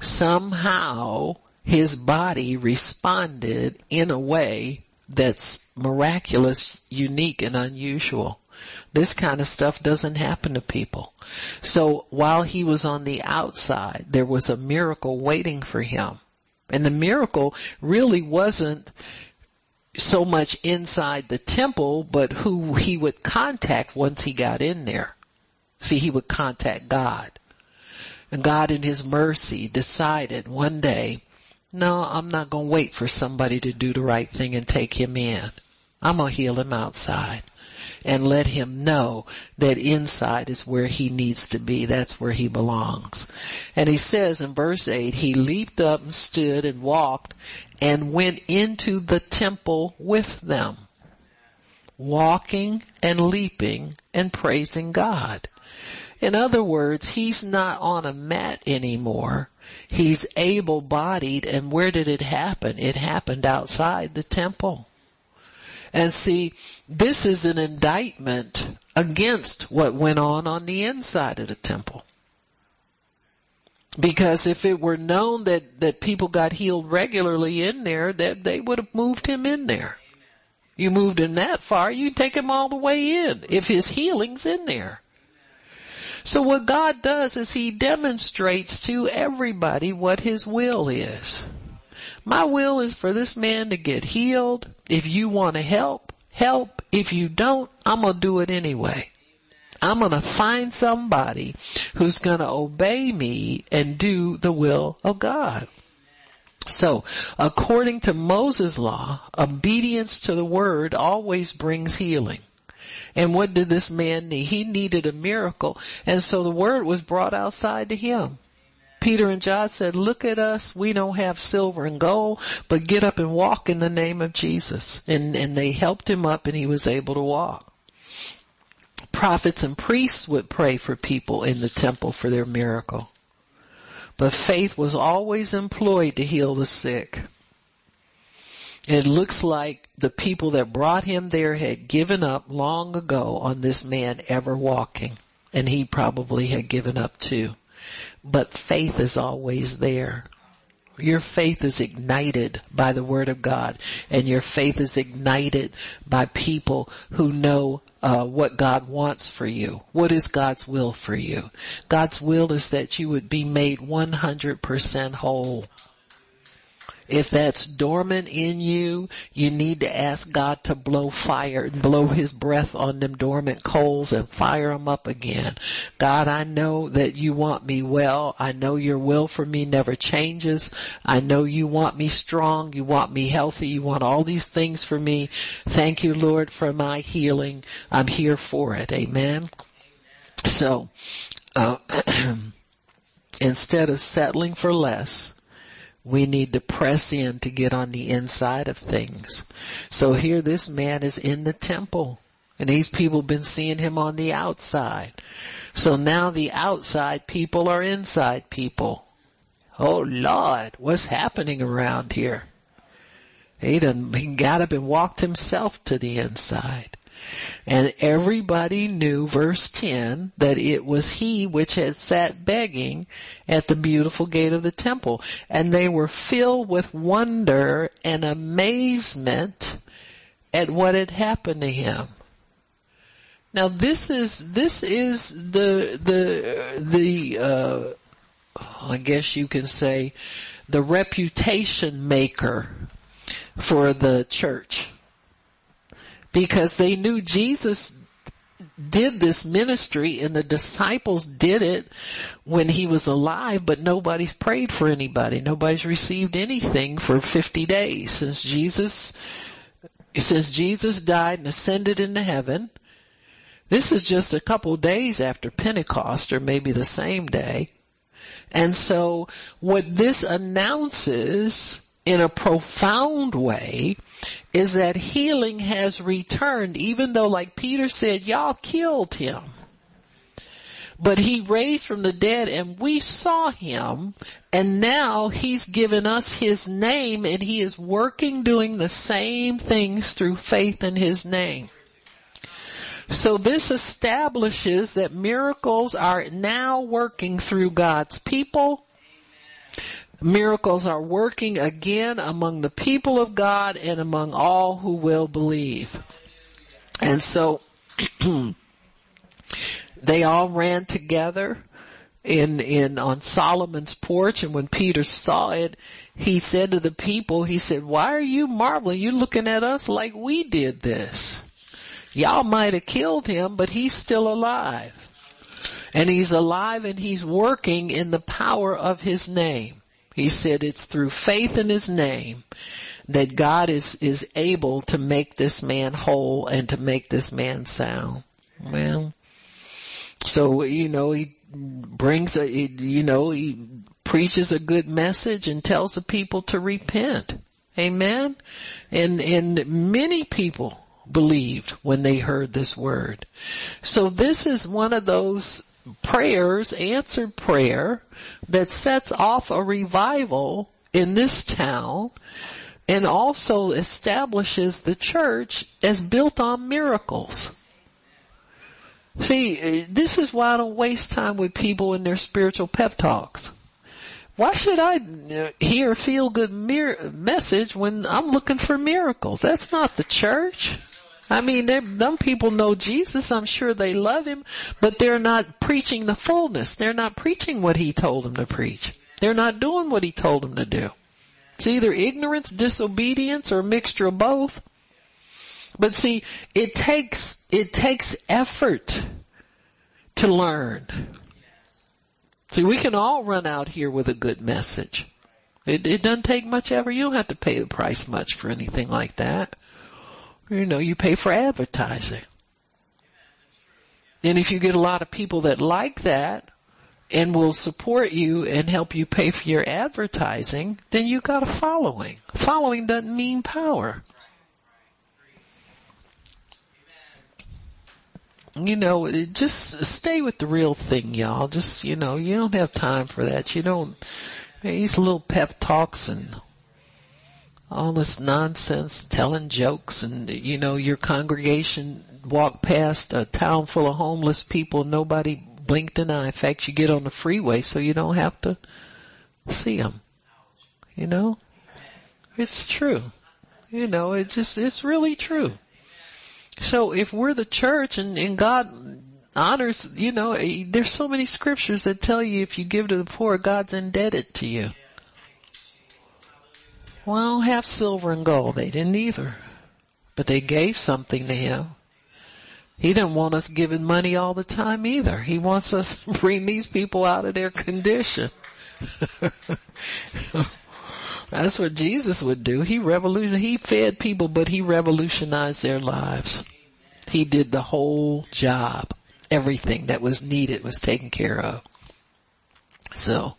Somehow his body responded in a way that's miraculous, unique, and unusual. This kind of stuff doesn't happen to people. So while he was on the outside, there was a miracle waiting for him. And the miracle really wasn't so much inside the temple, but who he would contact once he got in there. See, he would contact God. And God in his mercy decided one day, no, I'm not going to wait for somebody to do the right thing and take him in. I'm going to heal him outside and let him know that inside is where he needs to be. That's where he belongs. And he says in verse 8, he leaped up and stood and walked and went into the temple with them, walking and leaping and praising God. In other words, he's not on a mat anymore. He's able bodied and where did it happen? It happened outside the temple. And see, this is an indictment against what went on on the inside of the temple. Because if it were known that, that people got healed regularly in there, that they would have moved him in there. You moved him that far, you take him all the way in, if his healing's in there. So what God does is He demonstrates to everybody what His will is. My will is for this man to get healed. If you want to help, help. If you don't, I'm gonna do it anyway. I'm gonna find somebody who's gonna obey me and do the will of God. So, according to Moses' law, obedience to the word always brings healing. And what did this man need? He needed a miracle. And so the word was brought outside to him. Peter and John said, look at us. We don't have silver and gold, but get up and walk in the name of Jesus. And, and they helped him up and he was able to walk. Prophets and priests would pray for people in the temple for their miracle. But faith was always employed to heal the sick. It looks like the people that brought him there had given up long ago on this man ever walking. And he probably had given up too. But faith is always there. Your faith is ignited by the Word of God, and your faith is ignited by people who know uh, what God wants for you. What is God's will for you? God's will is that you would be made 100% whole. If that's dormant in you, you need to ask God to blow fire blow his breath on them dormant coals and fire them up again. God, I know that you want me well. I know your will for me never changes. I know you want me strong. You want me healthy. You want all these things for me. Thank you, Lord, for my healing. I'm here for it. Amen. So, uh, instead of settling for less, we need to press in to get on the inside of things. So here this man is in the temple. And these people been seeing him on the outside. So now the outside people are inside people. Oh Lord, what's happening around here? He done, he got up and walked himself to the inside. And everybody knew, verse 10, that it was he which had sat begging at the beautiful gate of the temple. And they were filled with wonder and amazement at what had happened to him. Now this is, this is the, the, the, uh, I guess you can say, the reputation maker for the church because they knew Jesus did this ministry and the disciples did it when he was alive, but nobody's prayed for anybody. Nobody's received anything for 50 days since Jesus, since Jesus died and ascended into heaven. This is just a couple days after Pentecost or maybe the same day. And so what this announces in a profound way is that healing has returned even though like Peter said, y'all killed him. But he raised from the dead and we saw him and now he's given us his name and he is working doing the same things through faith in his name. So this establishes that miracles are now working through God's people. Miracles are working again among the people of God and among all who will believe. And so they all ran together in in on Solomon's porch and when Peter saw it he said to the people he said why are you marveling you looking at us like we did this Y'all might have killed him, but he's still alive. And he's alive and he's working in the power of his name. He said it's through faith in his name that God is, is able to make this man whole and to make this man sound. Well, so, you know, he brings a, you know, he preaches a good message and tells the people to repent. Amen. And, and many people believed when they heard this word. So this is one of those prayers, answered prayer, that sets off a revival in this town and also establishes the church as built on miracles. See, this is why I don't waste time with people in their spiritual pep talks. Why should I hear a feel good mir- message when I'm looking for miracles? That's not the church. I mean, them people know Jesus. I'm sure they love him, but they're not preaching the fullness. They're not preaching what he told them to preach. They're not doing what he told them to do. It's either ignorance, disobedience, or a mixture of both. But see, it takes, it takes effort to learn. See, we can all run out here with a good message. It, it doesn't take much effort. You don't have to pay the price much for anything like that. You know, you pay for advertising. And if you get a lot of people that like that and will support you and help you pay for your advertising, then you got a following. Following doesn't mean power. You know, just stay with the real thing, y'all. Just, you know, you don't have time for that. You don't, these little pep talks and all this nonsense, telling jokes, and you know your congregation walked past a town full of homeless people, nobody blinked an eye. In fact, you get on the freeway so you don't have to see them. You know, it's true. You know, it's just it's really true. So if we're the church and, and God honors, you know, eh, there's so many scriptures that tell you if you give to the poor, God's indebted to you. Well, have silver and gold. They didn't either. But they gave something to him. He didn't want us giving money all the time either. He wants us to bring these people out of their condition. That's what Jesus would do. He revolution he fed people, but he revolutionized their lives. He did the whole job. Everything that was needed was taken care of. So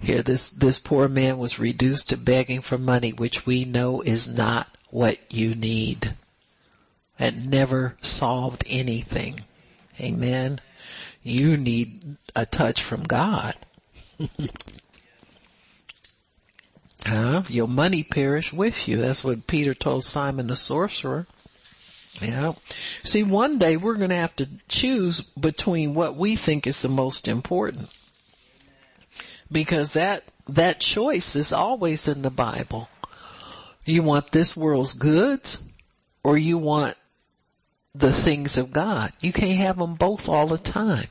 here this, this poor man was reduced to begging for money, which we know is not what you need. It never solved anything. Amen. You need a touch from God. huh? Your money perish with you. That's what Peter told Simon the sorcerer. Yeah. See, one day we're going to have to choose between what we think is the most important because that that choice is always in the Bible. You want this world's goods or you want the things of God. You can't have them both all the time.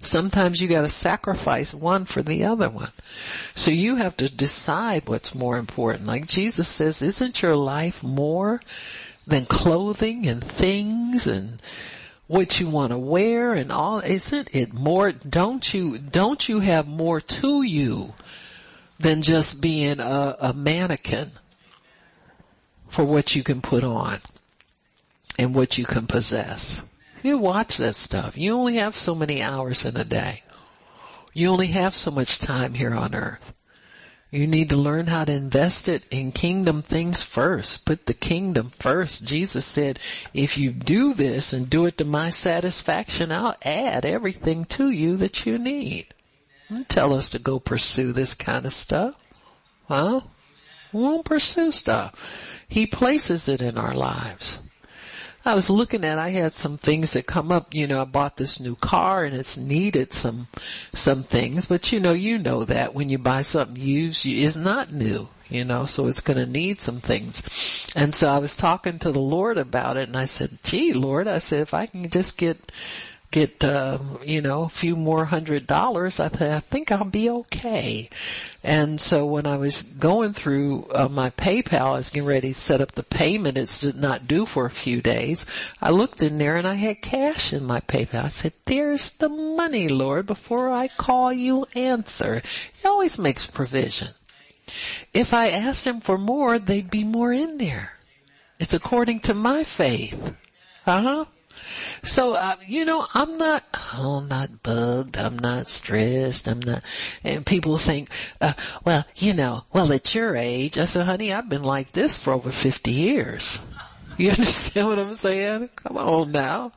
Sometimes you gotta sacrifice one for the other one. So you have to decide what's more important. Like Jesus says, isn't your life more than clothing and things and what you want to wear and all, isn't it more, don't you, don't you have more to you than just being a, a mannequin for what you can put on and what you can possess? You watch that stuff. You only have so many hours in a day. You only have so much time here on earth. You need to learn how to invest it in kingdom things first. Put the kingdom first. Jesus said, if you do this and do it to my satisfaction, I'll add everything to you that you need. Tell us to go pursue this kind of stuff. Huh? We won't pursue stuff. He places it in our lives. I was looking at, I had some things that come up, you know, I bought this new car and it's needed some, some things, but you know, you know that when you buy something used, it's not new, you know, so it's gonna need some things. And so I was talking to the Lord about it and I said, gee, Lord, I said, if I can just get, get uh, you know a few more hundred dollars, I, th- I think I'll be okay. And so when I was going through uh, my PayPal, I was getting ready to set up the payment. It's not due for a few days. I looked in there and I had cash in my PayPal. I said, "There's the money, Lord. Before I call you, answer." He always makes provision. If I asked him for more, there'd be more in there. It's according to my faith. Uh huh. So, uh, you know, I'm not, oh, I'm not bugged. I'm not stressed. I'm not, and people think, uh, well, you know, well, at your age, I said, honey, I've been like this for over 50 years. You understand what I'm saying? Come on now.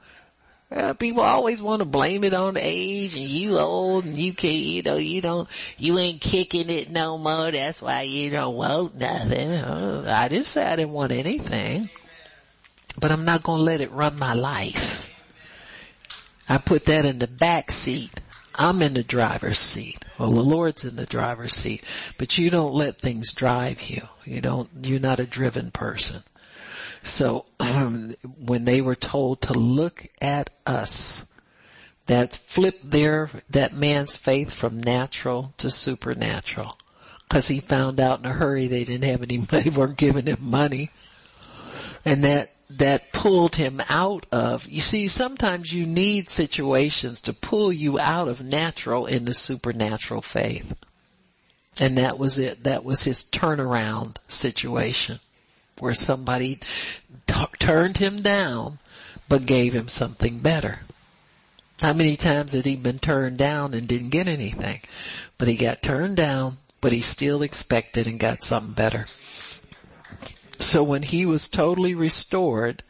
Uh, people always want to blame it on age and you old and you can't, you know, you don't, you ain't kicking it no more. That's why you don't want nothing. Uh, I didn't say I didn't want anything but I'm not going to let it run my life. I put that in the back seat. I'm in the driver's seat. Well, the Lord's in the driver's seat, but you don't let things drive you. You don't, you're not a driven person. So um, when they were told to look at us, that flipped their, that man's faith from natural to supernatural. Cause he found out in a hurry they didn't have any money, weren't giving him money. And that that pulled him out of, you see, sometimes you need situations to pull you out of natural into supernatural faith. And that was it. That was his turnaround situation where somebody t- turned him down but gave him something better. How many times had he been turned down and didn't get anything? But he got turned down, but he still expected and got something better. So when he was totally restored,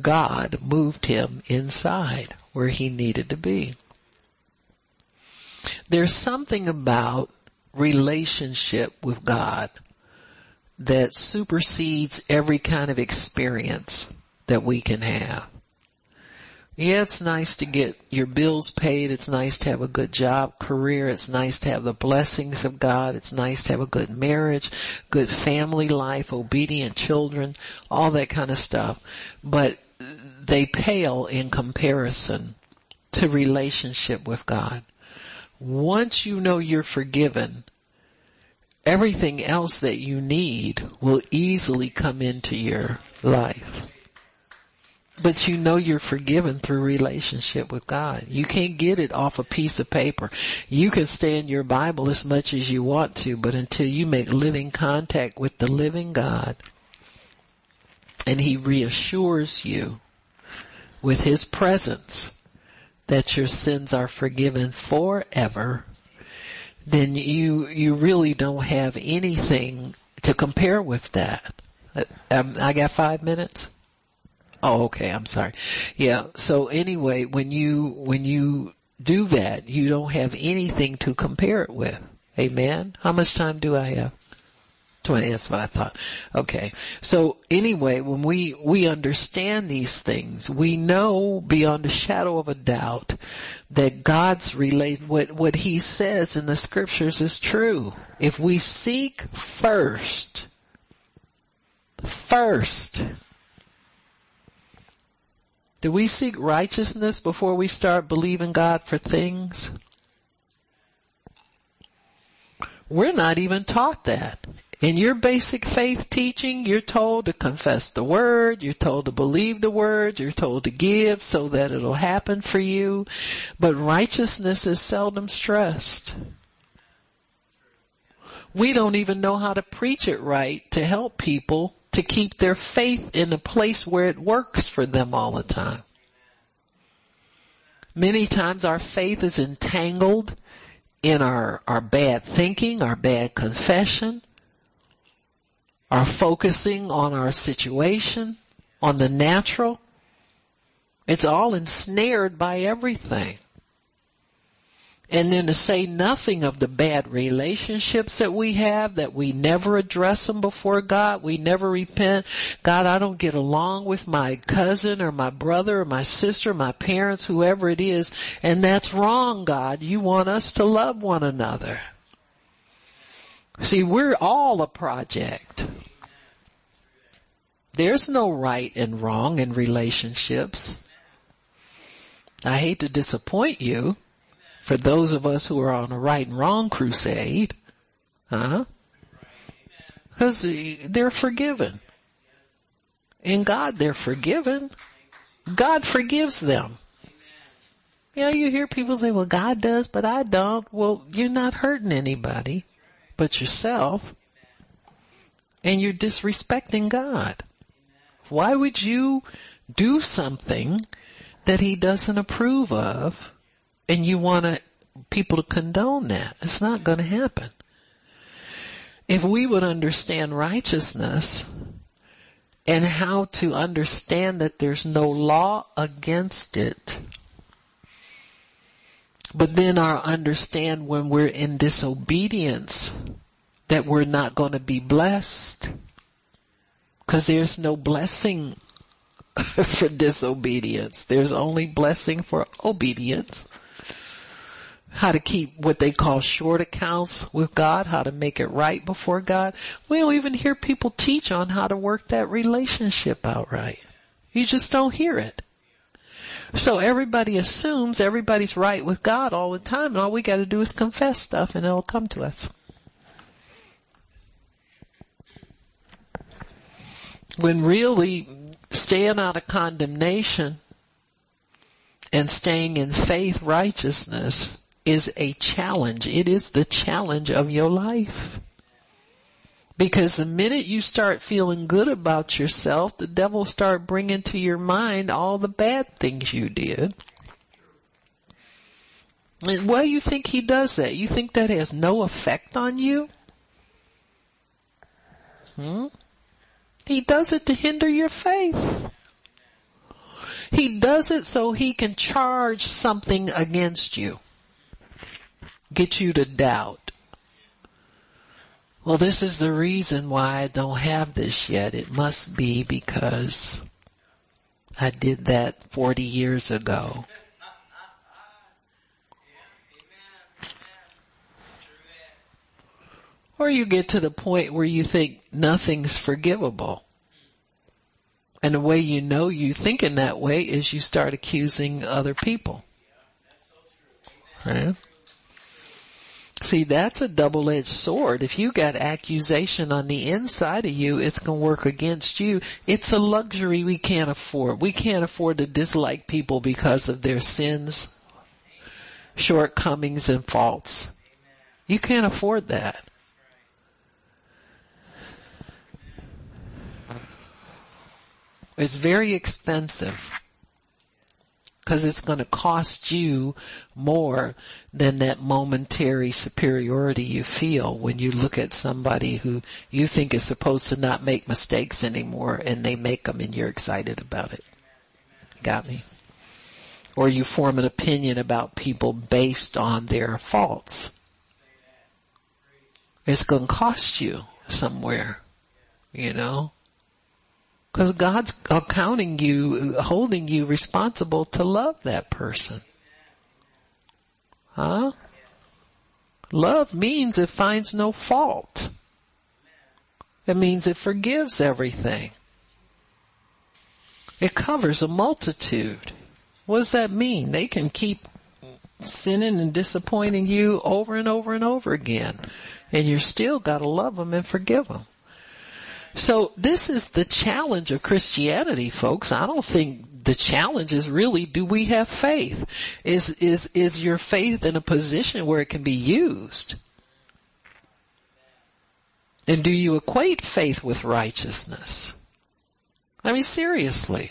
God moved him inside where he needed to be. There's something about relationship with God that supersedes every kind of experience that we can have. Yeah, it's nice to get your bills paid. It's nice to have a good job, career. It's nice to have the blessings of God. It's nice to have a good marriage, good family life, obedient children, all that kind of stuff. But they pale in comparison to relationship with God. Once you know you're forgiven, everything else that you need will easily come into your life. But you know you're forgiven through relationship with God. You can't get it off a piece of paper. You can stay in your Bible as much as you want to, but until you make living contact with the living God and He reassures you with His presence that your sins are forgiven forever, then you, you really don't have anything to compare with that. Um, I got five minutes? Oh, okay. I'm sorry. Yeah. So anyway, when you, when you do that, you don't have anything to compare it with. Amen. How much time do I have? 20, that's what I thought. Okay. So anyway, when we, we understand these things, we know beyond a shadow of a doubt that God's relate, what, what He says in the scriptures is true. If we seek first, first, do we seek righteousness before we start believing God for things? We're not even taught that. In your basic faith teaching, you're told to confess the word, you're told to believe the word, you're told to give so that it'll happen for you. But righteousness is seldom stressed. We don't even know how to preach it right to help people to keep their faith in a place where it works for them all the time. Many times our faith is entangled in our, our bad thinking, our bad confession, our focusing on our situation, on the natural. It's all ensnared by everything. And then to say nothing of the bad relationships that we have, that we never address them before God, we never repent. God, I don't get along with my cousin or my brother or my sister, my parents, whoever it is, and that's wrong, God. You want us to love one another. See, we're all a project. There's no right and wrong in relationships. I hate to disappoint you, for those of us who are on a right and wrong crusade, huh? Because they're forgiven. In God they're forgiven. God forgives them. You know, you hear people say, well, God does, but I don't. Well, you're not hurting anybody but yourself. And you're disrespecting God. Why would you do something that he doesn't approve of and you want to, people to condone that. It's not going to happen. If we would understand righteousness and how to understand that there's no law against it, but then our understand when we're in disobedience that we're not going to be blessed because there's no blessing for disobedience. There's only blessing for obedience how to keep what they call short accounts with God, how to make it right before God. We don't even hear people teach on how to work that relationship out right. You just don't hear it. So everybody assumes everybody's right with God all the time and all we gotta do is confess stuff and it'll come to us. When really staying out of condemnation and staying in faith righteousness is a challenge. It is the challenge of your life. Because the minute you start feeling good about yourself, the devil start bringing to your mind all the bad things you did. And why do you think he does that? You think that has no effect on you? Hmm? He does it to hinder your faith. He does it so he can charge something against you get you to doubt. Well, this is the reason why I don't have this yet. It must be because I did that 40 years ago. Or you get to the point where you think nothing's forgivable. And the way you know you think in that way is you start accusing other people. Right? See, that's a double-edged sword. If you got accusation on the inside of you, it's going to work against you. It's a luxury we can't afford. We can't afford to dislike people because of their sins, shortcomings, and faults. You can't afford that. It's very expensive because it's going to cost you more than that momentary superiority you feel when you look at somebody who you think is supposed to not make mistakes anymore and they make them and you're excited about it. Got me? Or you form an opinion about people based on their faults. It's going to cost you somewhere, you know? Because God's accounting you, holding you responsible to love that person. Huh? Love means it finds no fault. It means it forgives everything. It covers a multitude. What does that mean? They can keep sinning and disappointing you over and over and over again. And you're still gotta love them and forgive them. So this is the challenge of Christianity, folks. I don't think the challenge is really do we have faith? Is is is your faith in a position where it can be used? And do you equate faith with righteousness? I mean seriously.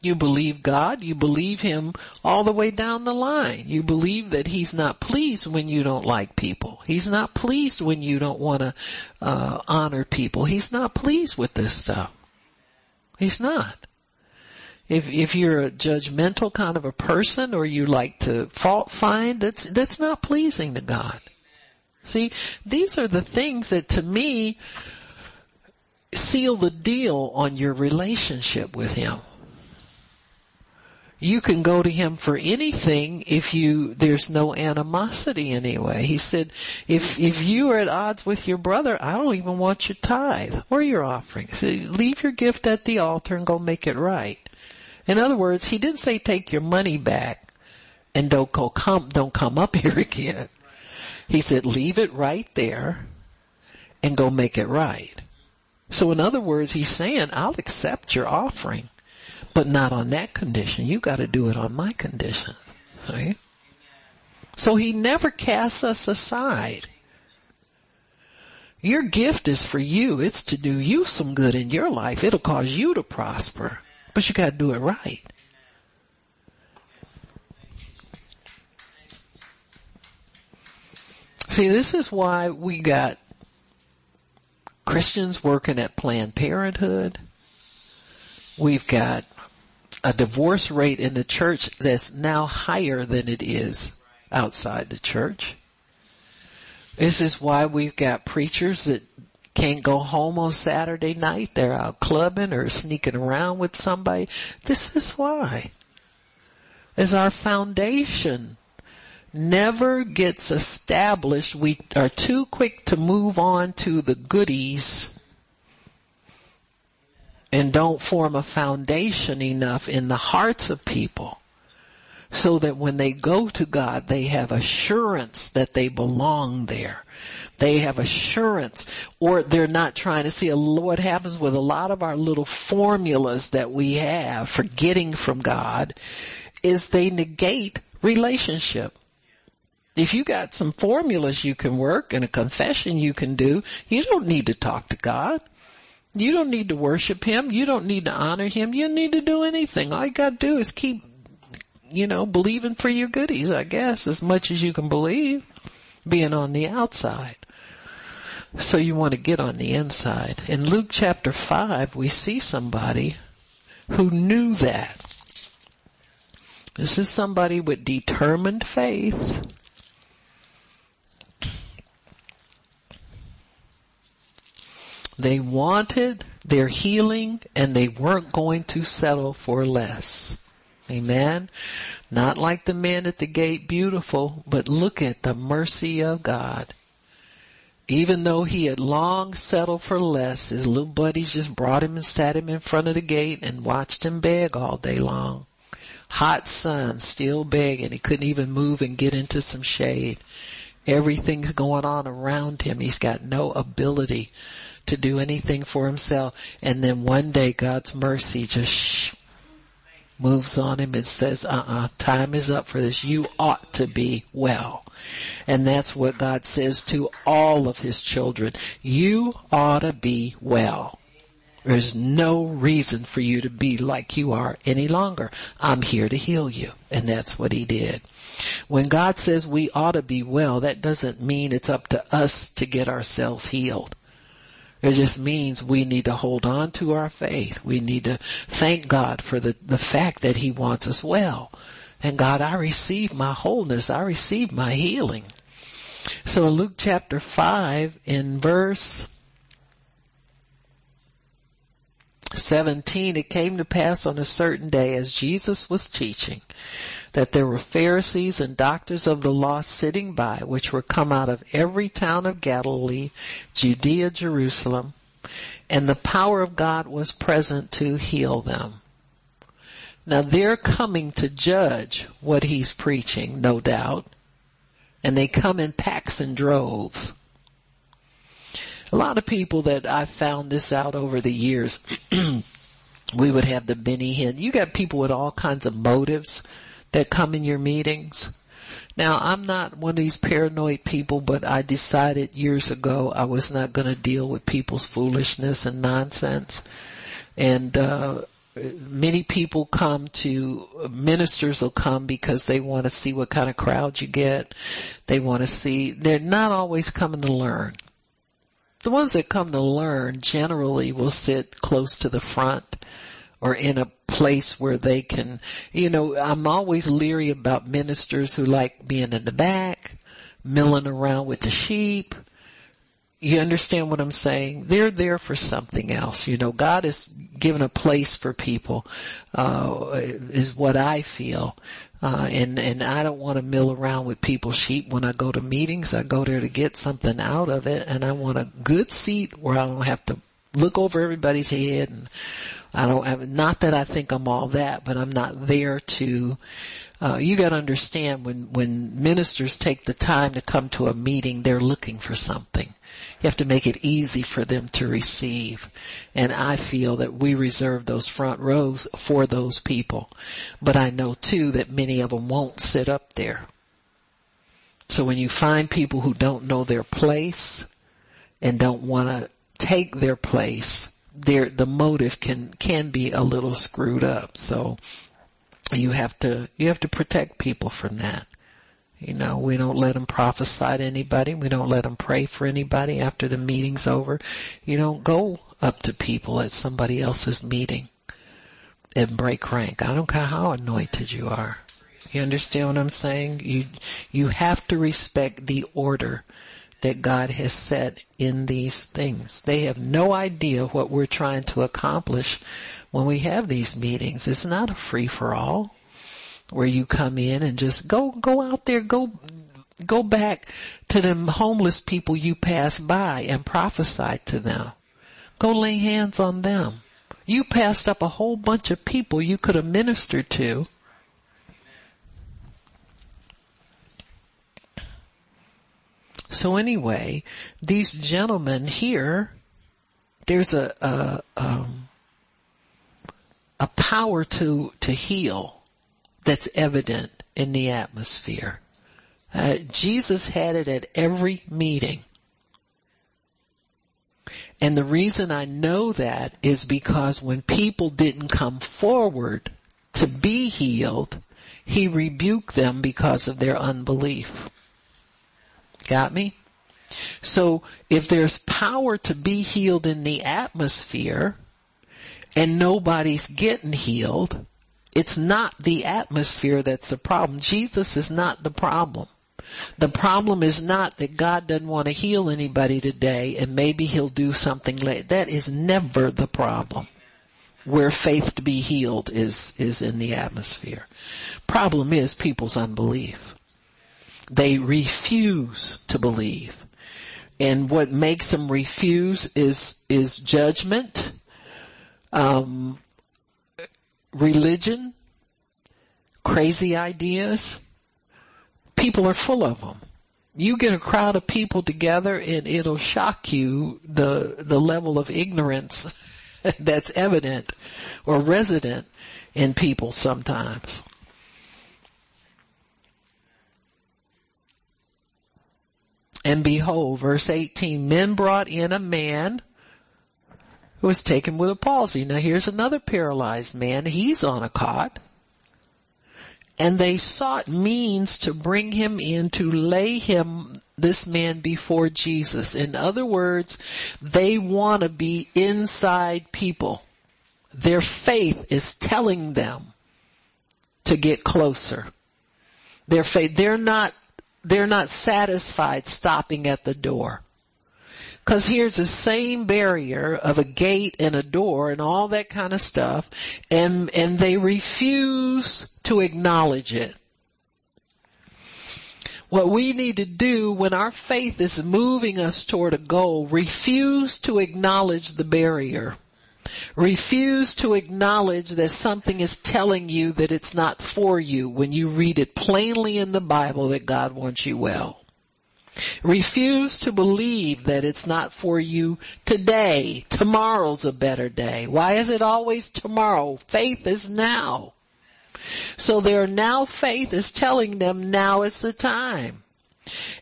You believe God, you believe Him all the way down the line. You believe that He's not pleased when you don't like people. He's not pleased when you don't want to uh, honor people. He's not pleased with this stuff. He's not. If if you're a judgmental kind of a person or you like to fault find, that's that's not pleasing to God. See, these are the things that to me seal the deal on your relationship with Him you can go to him for anything if you there's no animosity anyway. He said, if if you are at odds with your brother, I don't even want your tithe or your offering. So leave your gift at the altar and go make it right. In other words, he didn't say take your money back and don't go come don't come up here again. He said leave it right there and go make it right. So in other words, he's saying, I'll accept your offering but not on that condition. You got to do it on my conditions. Right? So he never casts us aside. Your gift is for you. It's to do you some good in your life. It'll cause you to prosper. But you got to do it right. See, this is why we got Christians working at Planned Parenthood. We've got a divorce rate in the church that's now higher than it is outside the church. This is why we've got preachers that can't go home on Saturday night. They're out clubbing or sneaking around with somebody. This is why. As our foundation never gets established, we are too quick to move on to the goodies and don't form a foundation enough in the hearts of people so that when they go to God, they have assurance that they belong there. They have assurance or they're not trying to see what happens with a lot of our little formulas that we have for getting from God is they negate relationship. If you got some formulas you can work and a confession you can do, you don't need to talk to God. You don't need to worship him. You don't need to honor him. You don't need to do anything. All you got to do is keep, you know, believing for your goodies, I guess, as much as you can believe, being on the outside. So you want to get on the inside. In Luke chapter 5, we see somebody who knew that. This is somebody with determined faith They wanted their healing and they weren't going to settle for less. Amen. Not like the man at the gate beautiful, but look at the mercy of God. Even though he had long settled for less, his little buddies just brought him and sat him in front of the gate and watched him beg all day long. Hot sun, still begging. He couldn't even move and get into some shade. Everything's going on around him. He's got no ability to do anything for himself. And then one day God's mercy just moves on him and says, uh-uh, time is up for this. You ought to be well. And that's what God says to all of his children. You ought to be well. There's no reason for you to be like you are any longer. I'm here to heal you. And that's what he did. When God says we ought to be well, that doesn't mean it's up to us to get ourselves healed. It just means we need to hold on to our faith. We need to thank God for the, the fact that He wants us well. And God, I receive my wholeness. I receive my healing. So in Luke chapter 5 in verse 17, it came to pass on a certain day as Jesus was teaching that there were Pharisees and doctors of the law sitting by, which were come out of every town of Galilee, Judea, Jerusalem, and the power of God was present to heal them. Now they're coming to judge what he's preaching, no doubt, and they come in packs and droves. A lot of people that I've found this out over the years, we would have the Benny Hinn. You got people with all kinds of motives that come in your meetings. Now, I'm not one of these paranoid people, but I decided years ago I was not going to deal with people's foolishness and nonsense. And, uh, many people come to ministers will come because they want to see what kind of crowd you get. They want to see. They're not always coming to learn. The ones that come to learn generally will sit close to the front or in a place where they can, you know, I'm always leery about ministers who like being in the back, milling around with the sheep. You understand what I'm saying? They're there for something else. You know, God has given a place for people, uh, is what I feel. Uh, and, and I don't want to mill around with people's sheep when I go to meetings. I go there to get something out of it and I want a good seat where I don't have to look over everybody's head and I don't have, not that I think I'm all that, but I'm not there to, uh, you gotta understand when, when ministers take the time to come to a meeting, they're looking for something. You have to make it easy for them to receive. And I feel that we reserve those front rows for those people. But I know too that many of them won't sit up there. So when you find people who don't know their place and don't want to take their place, their the motive can can be a little screwed up. So you have to you have to protect people from that. You know, we don't let them prophesy to anybody. We don't let them pray for anybody after the meeting's over. You don't go up to people at somebody else's meeting and break rank. I don't care how anointed you are. You understand what I'm saying? You, you have to respect the order that God has set in these things. They have no idea what we're trying to accomplish when we have these meetings. It's not a free for all where you come in and just go, go out there, go, go back to them homeless people you pass by and prophesy to them. Go lay hands on them. You passed up a whole bunch of people you could have ministered to So anyway, these gentlemen here, there's a, a, um, a power to, to heal that's evident in the atmosphere. Uh, Jesus had it at every meeting. And the reason I know that is because when people didn't come forward to be healed, he rebuked them because of their unbelief. Got me? So if there's power to be healed in the atmosphere and nobody's getting healed, it's not the atmosphere that's the problem. Jesus is not the problem. The problem is not that God doesn't want to heal anybody today and maybe he'll do something later. That is never the problem. Where faith to be healed is, is in the atmosphere. Problem is people's unbelief. They refuse to believe. And what makes them refuse is, is judgment, um, religion, crazy ideas. People are full of them. You get a crowd of people together and it'll shock you the, the level of ignorance that's evident or resident in people sometimes. And behold, verse 18, men brought in a man who was taken with a palsy. Now here's another paralyzed man. He's on a cot. And they sought means to bring him in to lay him, this man before Jesus. In other words, they want to be inside people. Their faith is telling them to get closer. Their faith, they're not they're not satisfied stopping at the door. Cause here's the same barrier of a gate and a door and all that kind of stuff and, and they refuse to acknowledge it. What we need to do when our faith is moving us toward a goal, refuse to acknowledge the barrier. Refuse to acknowledge that something is telling you that it's not for you when you read it plainly in the Bible that God wants you well. Refuse to believe that it's not for you today. Tomorrow's a better day. Why is it always tomorrow? Faith is now. So their now faith is telling them now is the time.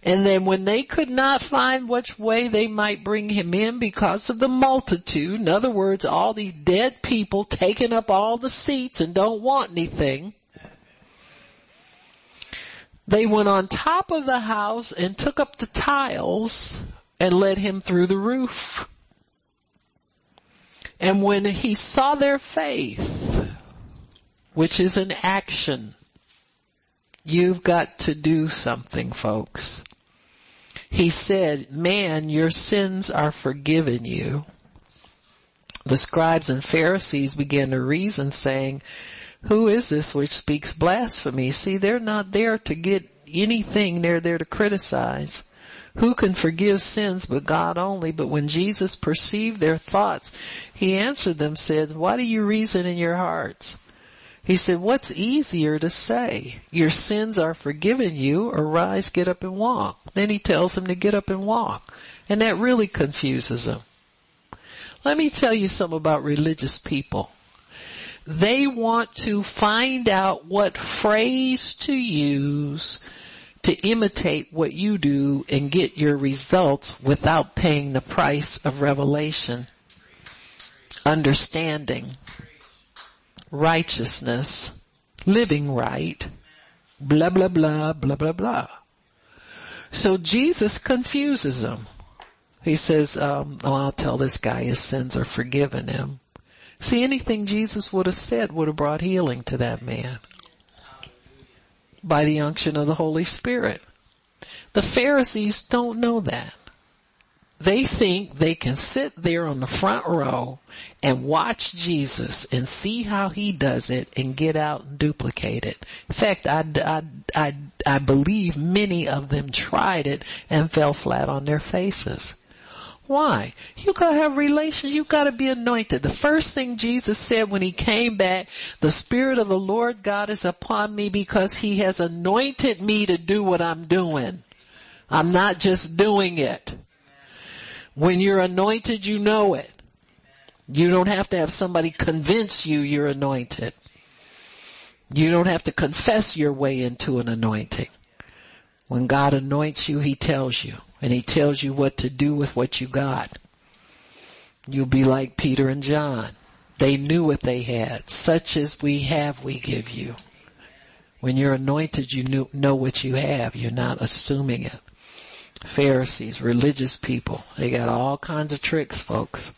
And then when they could not find which way they might bring him in because of the multitude, in other words, all these dead people taking up all the seats and don't want anything, they went on top of the house and took up the tiles and led him through the roof. And when he saw their faith, which is an action, you've got to do something, folks. He said, man, your sins are forgiven you. The scribes and Pharisees began to reason saying, who is this which speaks blasphemy? See, they're not there to get anything. They're there to criticize. Who can forgive sins but God only? But when Jesus perceived their thoughts, he answered them, said, why do you reason in your hearts? He said, what's easier to say? Your sins are forgiven you or rise, get up and walk. Then he tells him to get up and walk. And that really confuses him. Let me tell you something about religious people. They want to find out what phrase to use to imitate what you do and get your results without paying the price of revelation, understanding, righteousness, living right, blah, blah, blah, blah, blah, blah. So Jesus confuses them. He says, um, oh, I'll tell this guy his sins are forgiven him. See, anything Jesus would have said would have brought healing to that man by the unction of the Holy Spirit. The Pharisees don't know that. They think they can sit there on the front row and watch Jesus and see how he does it and get out and duplicate it. In fact, I, I, I, I believe many of them tried it and fell flat on their faces. Why? You gotta have relations. You gotta be anointed. The first thing Jesus said when he came back, the Spirit of the Lord God is upon me because he has anointed me to do what I'm doing. I'm not just doing it. When you're anointed, you know it. You don't have to have somebody convince you you're anointed. You don't have to confess your way into an anointing. When God anoints you, He tells you. And He tells you what to do with what you got. You'll be like Peter and John. They knew what they had. Such as we have, we give you. When you're anointed, you know what you have. You're not assuming it. Pharisees, religious people. They got all kinds of tricks, folks.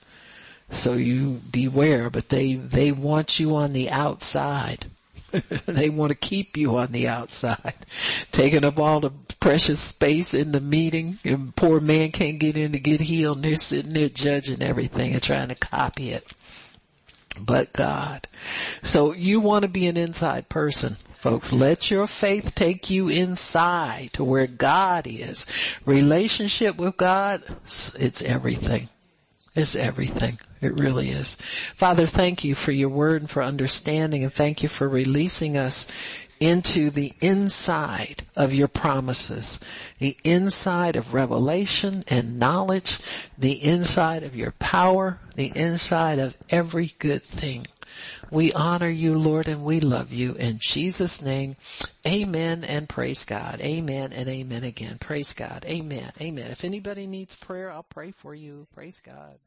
So you beware, but they, they want you on the outside. they want to keep you on the outside, taking up all the precious space in the meeting and poor man can't get in to get healed and they're sitting there judging everything and trying to copy it. But God. So you want to be an inside person folks. Let your faith take you inside to where God is. Relationship with God, it's everything. It's everything. It really is. Father, thank you for your word and for understanding and thank you for releasing us into the inside of your promises, the inside of revelation and knowledge, the inside of your power, the inside of every good thing. We honor you, Lord, and we love you. In Jesus' name, amen and praise God. Amen and amen again. Praise God. Amen. Amen. If anybody needs prayer, I'll pray for you. Praise God.